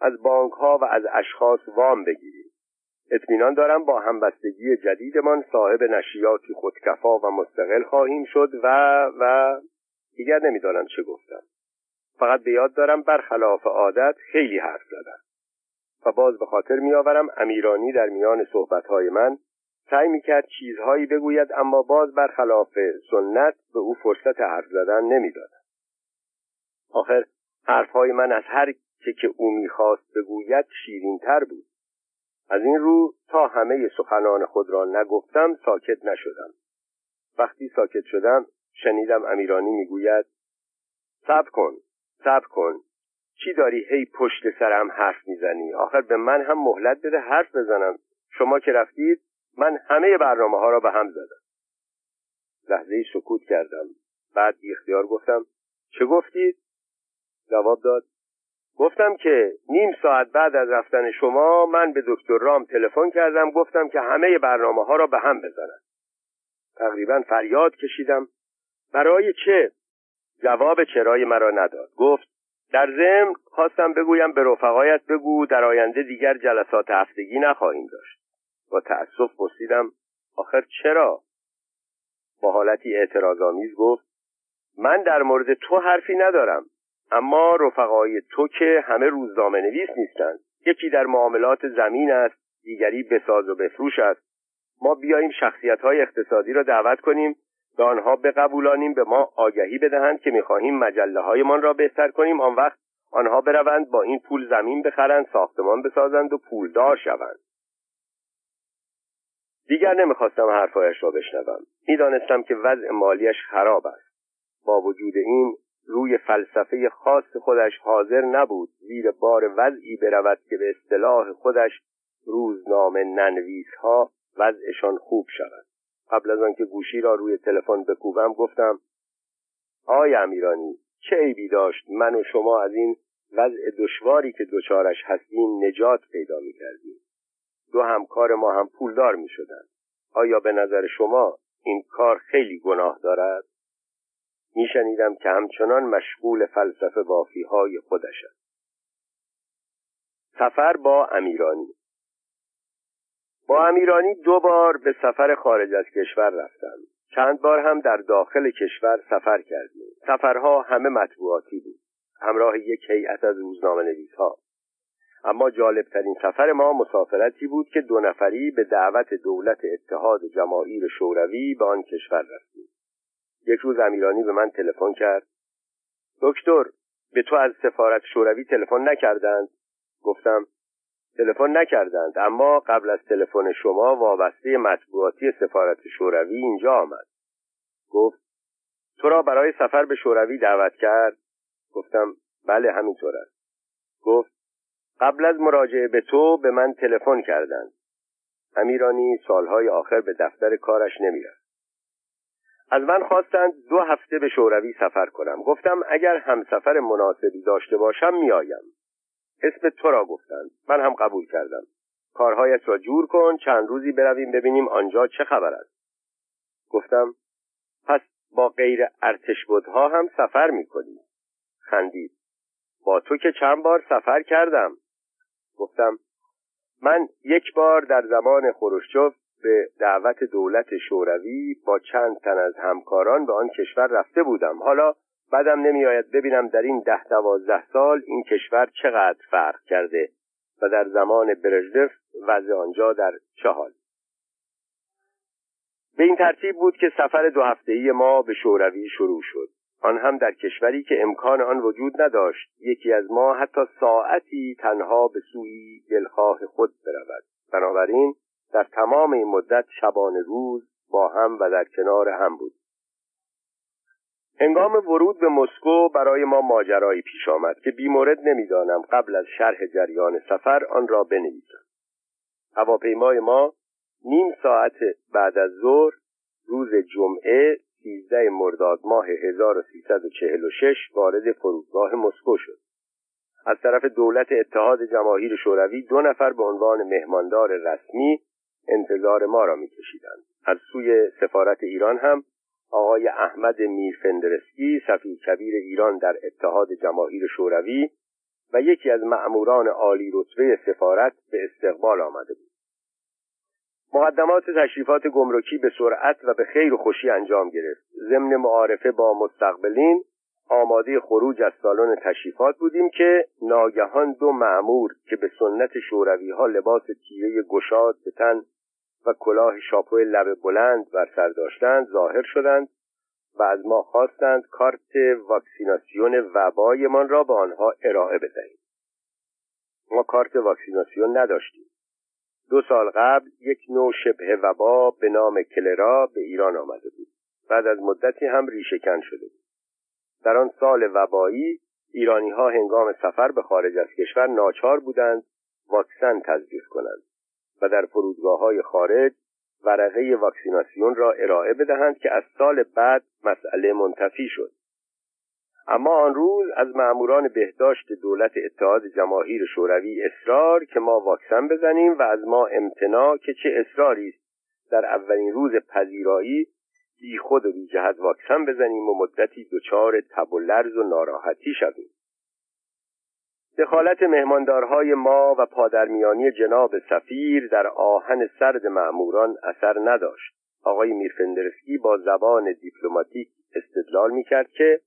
از بانک ها و از اشخاص وام بگیریم. اطمینان دارم با همبستگی جدیدمان صاحب نشریاتی خودکفا و مستقل خواهیم شد و و دیگر نمی‌دانم چه گفتم. فقط به یاد دارم برخلاف عادت خیلی حرف زدم. و باز به خاطر میآورم امیرانی در میان صحبتهای من سعی می‌کرد چیزهایی بگوید اما باز برخلاف سنت به او فرصت حرف زدن نمی‌دادم آخر حرفهای من از هر چه که او می‌خواست بگوید شیرینتر بود. از این رو تا همه سخنان خود را نگفتم ساکت نشدم. وقتی ساکت شدم شنیدم امیرانی می‌گوید صبر کن صبر کن. چی داری هی پشت سرم حرف می‌زنی؟ آخر به من هم مهلت بده حرف بزنم. شما که رفتید من همه برنامه ها را به هم زدم. لحظه سکوت کردم. بعد اختیار گفتم چه گفتید؟ جواب داد گفتم که نیم ساعت بعد از رفتن شما من به دکتر رام تلفن کردم گفتم که همه برنامه ها را به هم بزنن تقریبا فریاد کشیدم. برای چه؟ جواب چرای مرا نداد. گفت در ضمن خواستم بگویم به رفقایت بگو در آینده دیگر جلسات هفتگی نخواهیم داشت. با تأسف پرسیدم آخر چرا؟ با حالتی اعتراضآمیز گفت من در مورد تو حرفی ندارم اما رفقای تو که همه روزنامه نویس نیستند. یکی در معاملات زمین است دیگری بساز و بفروش است. ما بیاییم شخصیت های اقتصادی را دعوت کنیم به آنها بقبولانیم به ما آگهی بدهند که می‌خواهیم مجله هایمان را بهتر کنیم. آن وقت آنها بروند با این پول زمین بخرند ساختمان بسازند و پولدار شوند. دیگر نمی‌خواستم حرفهایش را بشنوم. می‌دانستم که وضع مالیش خراب است. با وجود این روی فلسفه خاص خودش حاضر نبود. زیر بار وضعی برود که به اصطلاح خودش روزنامه ننویس ها وضعشان خوب شود. قبل از آنکه گوشی را روی تلفن بکوبم گفتم آقای امیرانی چه عیبی داشت من و شما از این وضع دشواری که دچارش هستیم نجات پیدا می کردیم دو همکار ما هم پولدار می شدن. آیا به نظر شما این کار خیلی گناه دارد؟ میشنیدم که همچنان مشغول فلسفه بافی های خودش است. سفر با امیرانی با امیرانی دو بار به سفر خارج از کشور رفتم. چند بار هم در داخل کشور سفر کردیم. سفرها همه مطبوعاتی بود. همراه یک هیئت از روزنامه نویس ها اما جالبترین سفر ما مسافرتی بود که دو نفری به دعوت دولت اتحاد جماهیر شوروی به آن کشور رفتیم. یک روز امیرانی به من تلفن کرد. دکتر به تو از سفارت شوروی تلفن نکردند. گفتم تلفن نکردند اما قبل از تلفن شما وابسته مطبوعاتی سفارت شوروی اینجا آمد. گفت تو را برای سفر به شوروی دعوت کرد؟ گفتم بله همینطور است. گفت قبل از مراجعه به تو به من تلفن کردند. امیرانی سالهای آخر به دفتر کارش نمی‌رفت. از من خواستند دو هفته به شوروی سفر کنم. گفتم اگر همسفر مناسبی داشته باشم میآیم. اسم تو را گفتند من هم قبول کردم. کارهایت را جور کن چند روزی برویم ببینیم آنجا چه خبر است. گفتم پس با غیر ارتش بودها هم سفر می‌کنی. خندید. با تو که چند بار سفر کردم. گفتم من یک بار در زمان خروشچوف به دعوت دولت شوروی با چند تن از همکاران به آن کشور رفته بودم. حالا بدم نمیآید ببینم در این ده دوازده سال این کشور چقدر فرق کرده و در زمان برژنف وضع آنجا در چه حال. به این ترتیب بود که سفر دو هفته‌ای ما به شوروی شروع شد. آن هم در کشوری که امکان آن وجود نداشت. یکی از ما حتی ساعتی تنها به سوی دلخواه خود برود. بنابراین در تمام این مدت شبان روز با هم و در کنار هم بود. هنگام ورود به مسکو برای ما ماجرایی پیش آمد که بیمورد نمی‌دانم قبل از شرح جریان سفر آن را بنویسم. هواپیمای ما نیم ساعت بعد از ظهر روز جمعه 13 مرداد ماه 1346 وارد فرودگاه مسکو شد. از طرف دولت اتحاد جماهیر شوروی دو نفر به عنوان مهماندار رسمی انتظار ما را میکشیدند. از سوی سفارت ایران هم آقای احمد میرفندرسکی سفیر کبیر ایران در اتحاد جماهیر شوروی و یکی از مأموران عالی رتبه سفارت به استقبال آمده بود. مقدمات تشریفات گمرکی به سرعت و به خیر و خوشی انجام گرفت. ضمن معارفه با مستقبلین آماده خروج از سالن تشریفات بودیم که ناگهان دو معمور که به سنت شوروی ها لباس تیره گشاد به تن و کلاه شاپو لب بلند بر سر داشتند ظاهر شدند و از ما خواستند کارت واکسیناسیون وبایمان را به آنها ارائه بدهیم. ما کارت واکسیناسیون نداشتیم. دو سال قبل یک نوع شبه وبا به نام کلرا به ایران آمده بود. بعد از مدتی هم ریشهکن شده بود. در آن سال وبایی ایرانی ها هنگام سفر به خارج از کشور ناچار بودند واکسن تزریق کنند. و در فرودگاه های خارج ورقه واکسیناسیون را ارائه بدهند که از سال بعد مسئله منتفی شد. اما آن روز از مأموران بهداشت دولت اتحاد جماهیر شوروی اصرار که ما واکسن بزنیم و از ما امتناع که چه اصراری است در اولین روز پذیرایی بی خود و بی جهت واکسن بزنیم و مدتی دچار تب و لرز و ناراحتی شویم. دخالت مهماندارهای ما و پادرمیانی جناب سفیر در آهن سرد معموران اثر نداشت. آقای میرفندرسکی با زبان دیپلماتیک استدلال می‌کرد که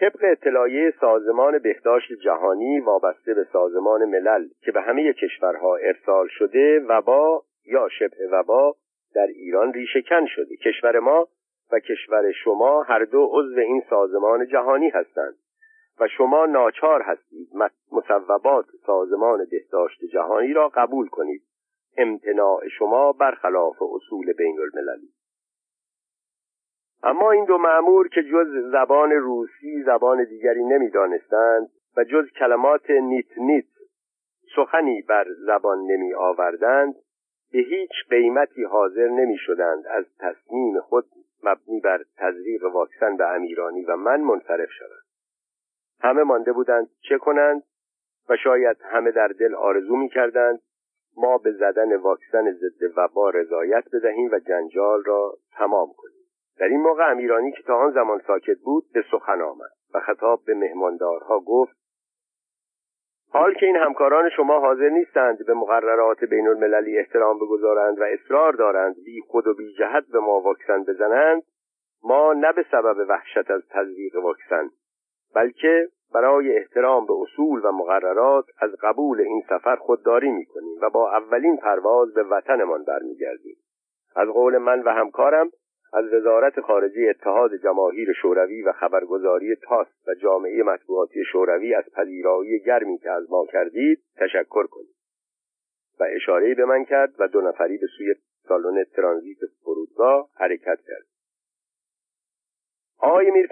طبق اطلاعیه سازمان بهداشت جهانی وابسته به سازمان ملل که به همه کشورها ارسال شده وبا یا شبه وبا در ایران ریشهکن شده. کشور ما و کشور شما هر دو عضو این سازمان جهانی هستند. و شما ناچار هستید مصوبات سازمان بهداشت جهانی را قبول کنید. امتناع شما برخلاف اصول بین المللی اما این دو معمور که جز زبان روسی زبان دیگری نمی‌دانستند و جز کلمات نیت نیت سخنی بر زبان نمی آوردند به هیچ قیمتی حاضر نمی شدند از تصمیم خود مبنی بر تزریق واکسن به امیرانی و من منصرف شوند. همه مانده بودند چه کنند و شاید همه در دل آرزو می کردند ما به زدن واکسن ضد وبا رضایت بدهیم و جنجال را تمام کنیم. در این موقع امیرانی که تا آن زمان ساکت بود به سخن آمد و خطاب به مهماندارها گفت حال که این همکاران شما حاضر نیستند به مقررات بین المللی احترام بگذارند و اصرار دارند بی خود و بی جهت به ما واکسن بزنند ما نه به سبب وحشت از تزریق واکسن بلکه برای احترام به اصول و مقررات از قبول این سفر خودداری می‌کنیم و با اولین پرواز به وطنمان برمیگردیم. از قول من و همکارم از وزارت خارجه اتحاد جماهیر شوروی و خبرگزاری تاس و جامعه مطبوعاتی شوروی از پذیرایی گرمی که از ما کردید تشکر کنید. و اشاره به من کرد و دو نفری به سوی سالن ترانزیت فرودگاه حرکت کرد آقای میر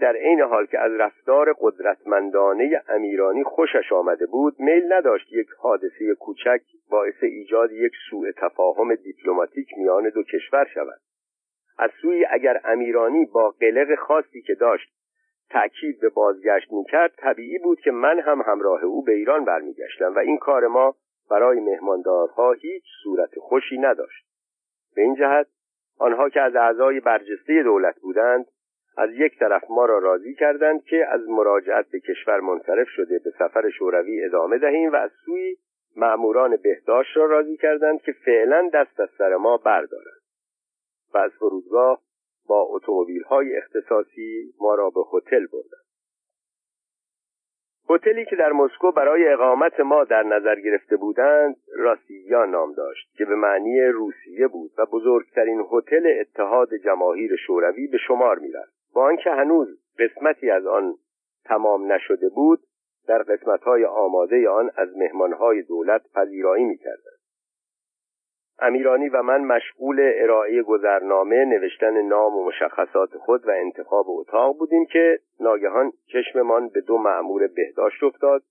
در عین حال که از رفتار قدرتمندانه امیرانی خوشش آمده بود میل نداشت یک حادثه کوچک باعث ایجاد یک سوء تفاهم دیپلماتیک میان دو کشور شود. از سوی اگر امیرانی با قلق خاصی که داشت تأکید به بازگشت می‌کرد طبیعی بود که من هم همراه او به ایران برمیگشتم و این کار ما برای مهماندارها هیچ صورت خوشی نداشت. به این جهت آنها که از اعضای برجسته دولت بودند از یک طرف ما را راضی کردند که از مراجعت به کشور منصرف شده به سفر شوروی ادامه دهیم و از سوی معموران بهداشت را راضی کردند که فعلا دست از سر ما بردارند. و از فرودگاه با اتومبیل های اختصاصی ما را به هتل بردند. هتلی که در مسکو برای اقامت ما در نظر گرفته بودند راسییا نام داشت که به معنی روسیه بود و بزرگترین هتل اتحاد جماهیر شوروی به شمار می‌رفت. با آنکه هنوز قسمتی از آن تمام نشده بود در قسمتهای آماده آن از مهمانهای دولت پذیرایی می‌کردند. امیرانی و من مشغول ارائه گذرنامه نوشتن نام و مشخصات خود و انتخاب اتاق بودیم که ناگهان چشممان به دو معمور بهداشت افتاد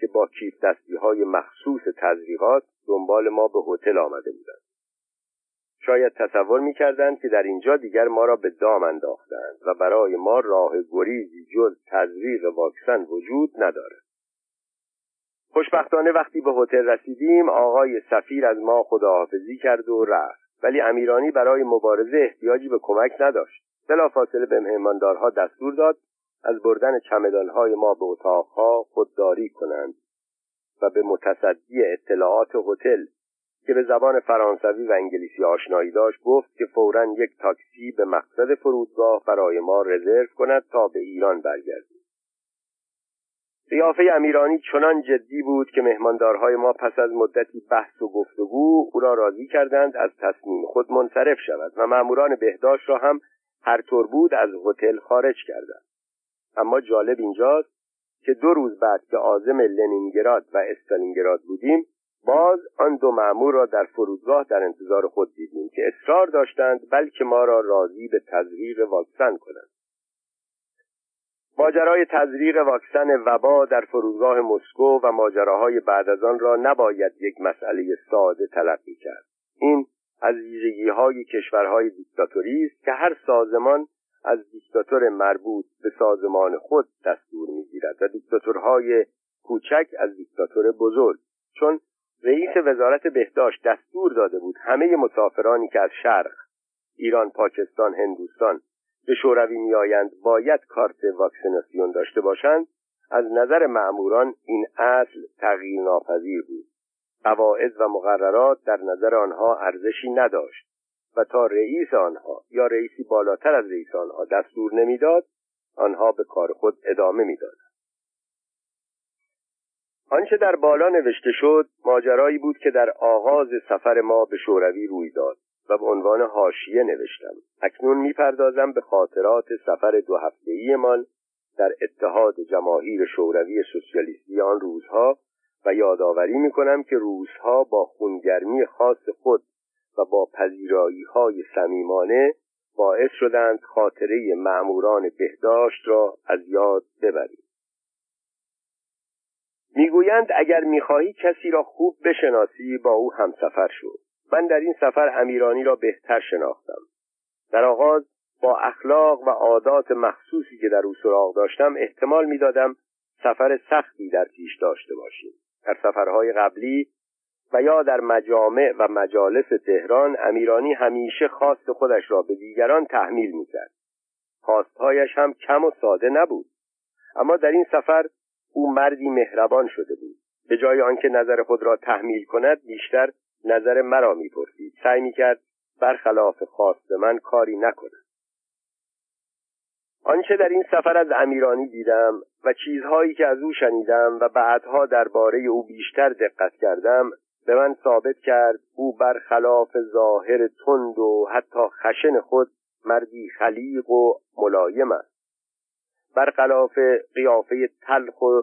که با کیف دستی های مخصوص تزریقات دنبال ما به هتل آمده بودند. شاید تصور می‌کردند که در اینجا دیگر ما را به دام انداختند و برای ما راه گریزی جز تزریق واکسن وجود ندارد. خوشبختانه وقتی به هتل رسیدیم آقای سفیر از ما خداحافظی کرد و رفت. ولی امیرانی برای مبارزه احتیاجی به کمک نداشت. بلافاصله به مهماندارها دستور داد از بردن چمدانهای ما به اتاقها خودداری کنند و به متصدی اطلاعات هتل که به زبان فرانسوی و انگلیسی آشنایی داشت گفت که فورا یک تاکسی به مقصد فرودگاه برای ما رزرو کند تا به ایران برگردیم. قیافه امیرانی چنان جدی بود که مهماندارهای ما پس از مدتی بحث و گفتگو او را راضی کردند از تصمیم خود منصرف شود و ماموران بهداشت را هم هر طور بود از هتل خارج کردند. اما جالب اینجاست که دو روز بعد که عازم لنینگراد و استالینگراد بودیم باز آن دو مأمور را در فرودگاه در انتظار خود دیدیم که اصرار داشتند بلکه ما را راضی به تزریق واکسن کنند. ماجرای تزریق واکسن وبا در فرودگاه مسکو و ماجراهای بعد از آن را نباید یک مسئله ساده تلقی کرد. این از ویژگی های کشورهای دیکتاتوری است که هر سازمان از دیکتاتور مربوط به سازمان خود دستور می‌گیرد و دیکتاتورهای کوچک از دیکتاتور بزرگ چون رئیس وزارت بهداشت دستور داده بود همه مسافرانی که از شرق ایران پاکستان هندوستان به شوروی میآیند باید کارت واکسیناسیون داشته باشند از نظر معموران این اصل تغییر ناپذیر بود. قواعد و مقررات در نظر آنها ارزشی نداشت و تا رئیس آنها یا رئیسی بالاتر از رئیس آنها دستور نمی‌داد آنها به کار خود ادامه می‌دادند. آنچه در بالا نوشته شد ماجرایی بود که در آغاز سفر ما به شوروی روی داد و به عنوان حاشیه نوشتم. اکنون می‌پردازم به خاطرات سفر دو هفتهایمان در اتحاد جماهیر شوروی سوسیالیستی آن روزها و یادآوری می‌کنم که روزها با خونگرمی خاص خود و با پذیرایی های صمیمانه باعث شدند خاطره معموران بهداشت را از یاد ببریم. می‌گویند اگر می‌خواهی کسی را خوب بشناسی با او همسفر شو. من در این سفر امیرانی را بهتر شناختم. در آغاز با اخلاق و عادات مخصوصی که در او سراغ داشتم احتمال می‌دادم سفر سختی در پیش داشته باشیم. در سفرهای قبلی و یا در مجامع و مجالس تهران امیرانی همیشه خواست خودش را به دیگران تحمیل می‌کرد. خواستهایش هم کم و ساده نبود. اما در این سفر او مردی مهربان شده بود. به جای آنکه نظر خود را تحمیل کند بیشتر نظر مرا می‌پرسید. سعی می‌کرد برخلاف خواست من کاری نکند. آنچه در این سفر از امیرانی دیدم و چیزهایی که از او شنیدم و بعدها درباره او بیشتر دقت کردم به من ثابت کرد او برخلاف ظاهر تند و حتی خشن خود مردی خلیق و ملایم است. برخلاف قیافه تلخ و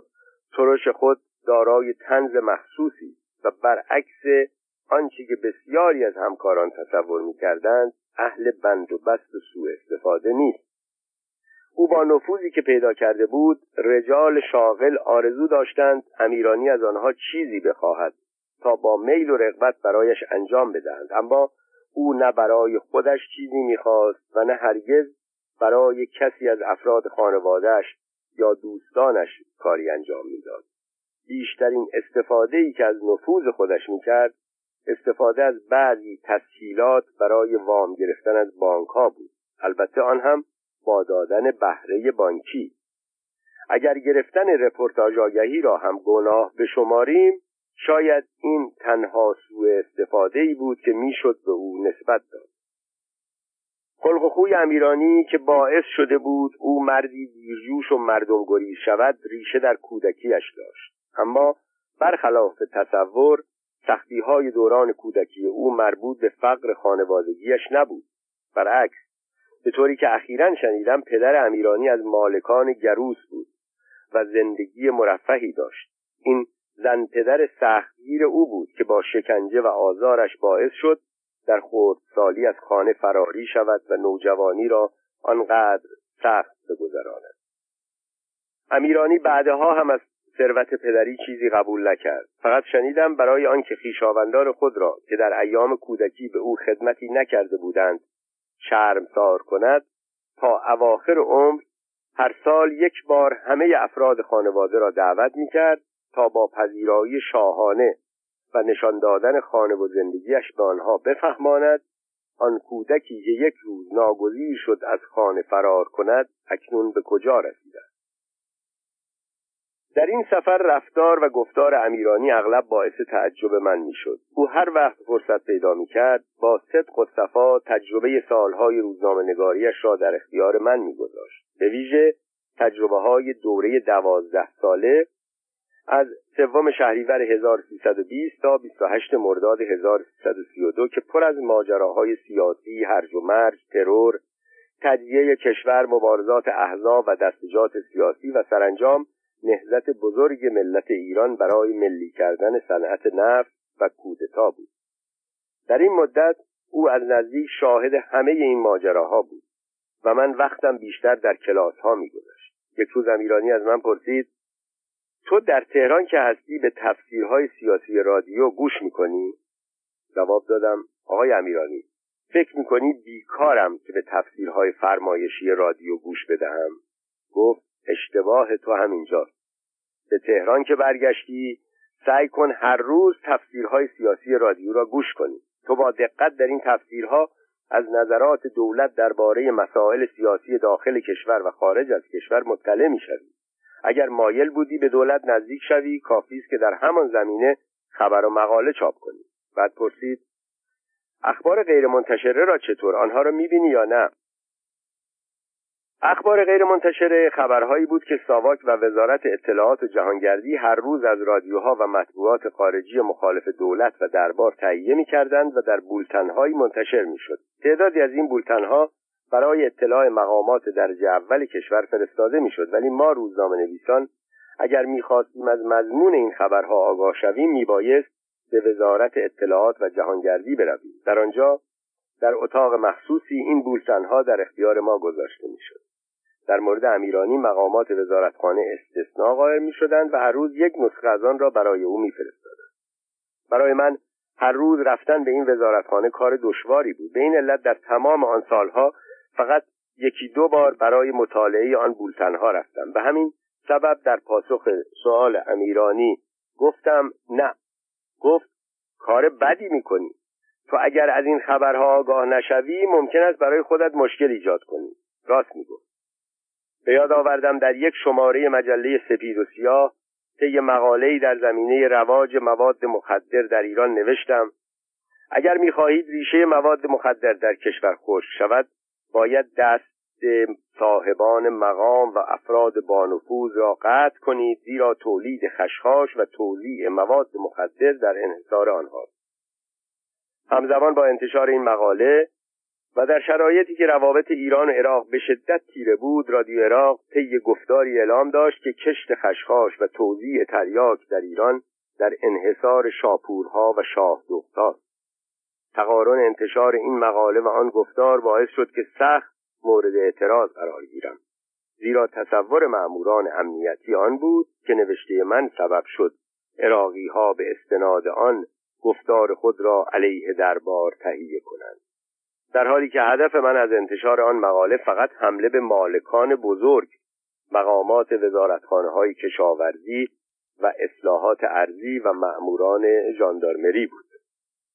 ترش خود دارای تنز محسوسی و برعکس آنچه که بسیاری از همکاران تصور می‌کردند اهل بند و بست و سوء استفاده نیست. او با نفوذی که پیدا کرده بود رجال شاغل آرزو داشتند امیرانی از آنها چیزی بخواهد تا با میل و رغبت برایش انجام بدهند اما او نه برای خودش چیزی می‌خواست و نه هرگز برای کسی از افراد خانوادهش یا دوستانش کاری انجام می‌داد. بیشترین استفاده ای که از نفوذ خودش می‌کرد استفاده از بعضی تسهیلات برای وام گرفتن از بانک ها بود. البته آن هم با دادن بهره بانکی. اگر گرفتن رپورتاج آگهی را هم گناه بشماریم شاید این تنها سوء استفاده ای بود که می‌شد به او نسبت داد. خلق و خوی امیرانی که باعث شده بود او مردی دیرجوش و مردم گریز شود ریشه در کودکیش داشت. اما برخلاف تصور سختی های دوران کودکی او مربوط به فقر خانوادگیش نبود. برعکس به طوری که اخیرا شنیدم پدر امیرانی از مالکان گروس بود و زندگی مرفهی داشت. این زن پدر سختگیر او بود که با شکنجه و آزارش باعث شد در سالی از خانه فراری شود و نوجوانی را آنقدر سخت بگذراند. امیرانی بعدها هم از ثروت پدری چیزی قبول نکرد. فقط شنیدم برای آنکه خویشاوندان خود را که در ایام کودکی به او خدمتی نکرده بودند شرمسار کند تا اواخر عمر هر سال یک بار همه افراد خانواده را دعوت می‌کرد تا با پذیرایی شاهانه و نشان دادن خانه و زندگیش به آنها بفهماند آن کودکی که یک روز ناگزیر شد از خانه فرار کند اکنون به کجا رسیده؟ در این سفر رفتار و گفتار امیرانی اغلب باعث تعجب من می‌شد. او هر وقت فرصت پیدا می‌کرد با صدق و صفا تجربه سالهای روزنامه نگاریش را در اختیار من میگذاشت. به ویژه تجربه های دوره دوازده ساله از سوم شهریور 1320 تا 28 مرداد 1332 که پر از ماجراهای سیاسی، هرج و مرج، ترور، تجزیه کشور، مبارزات احزاب و دستجات سیاسی و سرانجام نهضت بزرگ ملت ایران برای ملی کردن صنعت نفت و کودتا بود در این مدت او از نزدیک شاهد همه این ماجراها بود و من وقتم بیشتر در کلاس ها می گذاشت. یک روز امیرانی از من پرسید تو در تهران که هستی به تفسیرهای سیاسی رادیو گوش می‌کنی؟ جواب دادم آقای امیرانی فکر می‌کنی بیکارم که به تفسیرهای فرمایشی رادیو گوش بدهم؟ گفت اشتباه تو همینجاست. به تهران که برگشتی سعی کن هر روز تفسیرهای سیاسی رادیو را گوش کنی. تو با دقت در این تفسیرها از نظرات دولت درباره مسائل سیاسی داخل کشور و خارج از کشور مطلع می‌شوی. اگر مایل بودی به دولت نزدیک شوی کافی است که در همان زمینه خبر و مقاله چاپ کنی. بعد پرسید اخبار غیر منتشره را چطور؟ آنها را می‌بینی یا نه؟ اخبار غیر منتشره خبرهایی بود که ساواک و وزارت اطلاعات و جهانگردی هر روز از رادیوها و مطبوعات خارجی مخالف دولت و دربار تهیه می‌کردند و در بولتنهایی منتشر می‌شد. تعدادی از این بولتنها برای اطلاع مقامات درجه اول کشور فرستاده می‌شد ولی ما روزنامه نویسان اگر می‌خواستیم از مضمون این خبرها آگاه شویم میبایست به وزارت اطلاعات و جهانگردی برویم. در آنجا در اتاق مخصوصی این بولتنها در اختیار ما گذاشته می‌شد. در مورد امیرانی مقامات وزارتخانه استثناء قائل می شدند و هر روز یک نسخه از آن را برای او میفرستادند. برای من هر روز رفتن به این وزارتخانه کار دشواری بود. به این علت در تمام آن سالها فقط یکی دو بار برای مطالعه آن بولتنها رفتم. به همین سبب در پاسخ سوال امیرانی گفتم نه. گفت کار بدی می‌کنی. تو اگر از این خبرها آگاه نشوی ممکن است برای خودت مشکل ایجاد کنی. راست می‌گفت. به یاد آوردم در یک شماره مجله سپید و سیاه طی مقاله‌ای در زمینه رواج مواد مخدر در ایران نوشتم اگر می‌خواهید ریشه مواد مخدر در کشور خشک شود باید دست صاحبان مقام و افراد بانفوذ را قطع کنید زیرا تولید خشخاش و توزیع مواد مخدر در انحصار آنهاست. همزمان با انتشار این مقاله و در شرایطی که روابط ایران و عراق به شدت تیره بود رادیو عراق طی گفتاری اعلام داشت که کشت خشخاش و توزیع تریاک در ایران در انحصار شاپورها و شاه تقارن انتشار این مقاله و آن گفتار باعث شد که سخت مورد اعتراض قرار گیرم. زیرا تصور معموران امنیتی آن بود که نوشته من سبب شد. عراقی ها به استناد آن گفتار خود را علیه دربار تهیه کنند. در حالی که هدف من از انتشار آن مقاله فقط حمله به مالکان بزرگ مقامات وزارتخانه های کشاورزی و اصلاحات ارزی و مأموران ژاندارمری بود.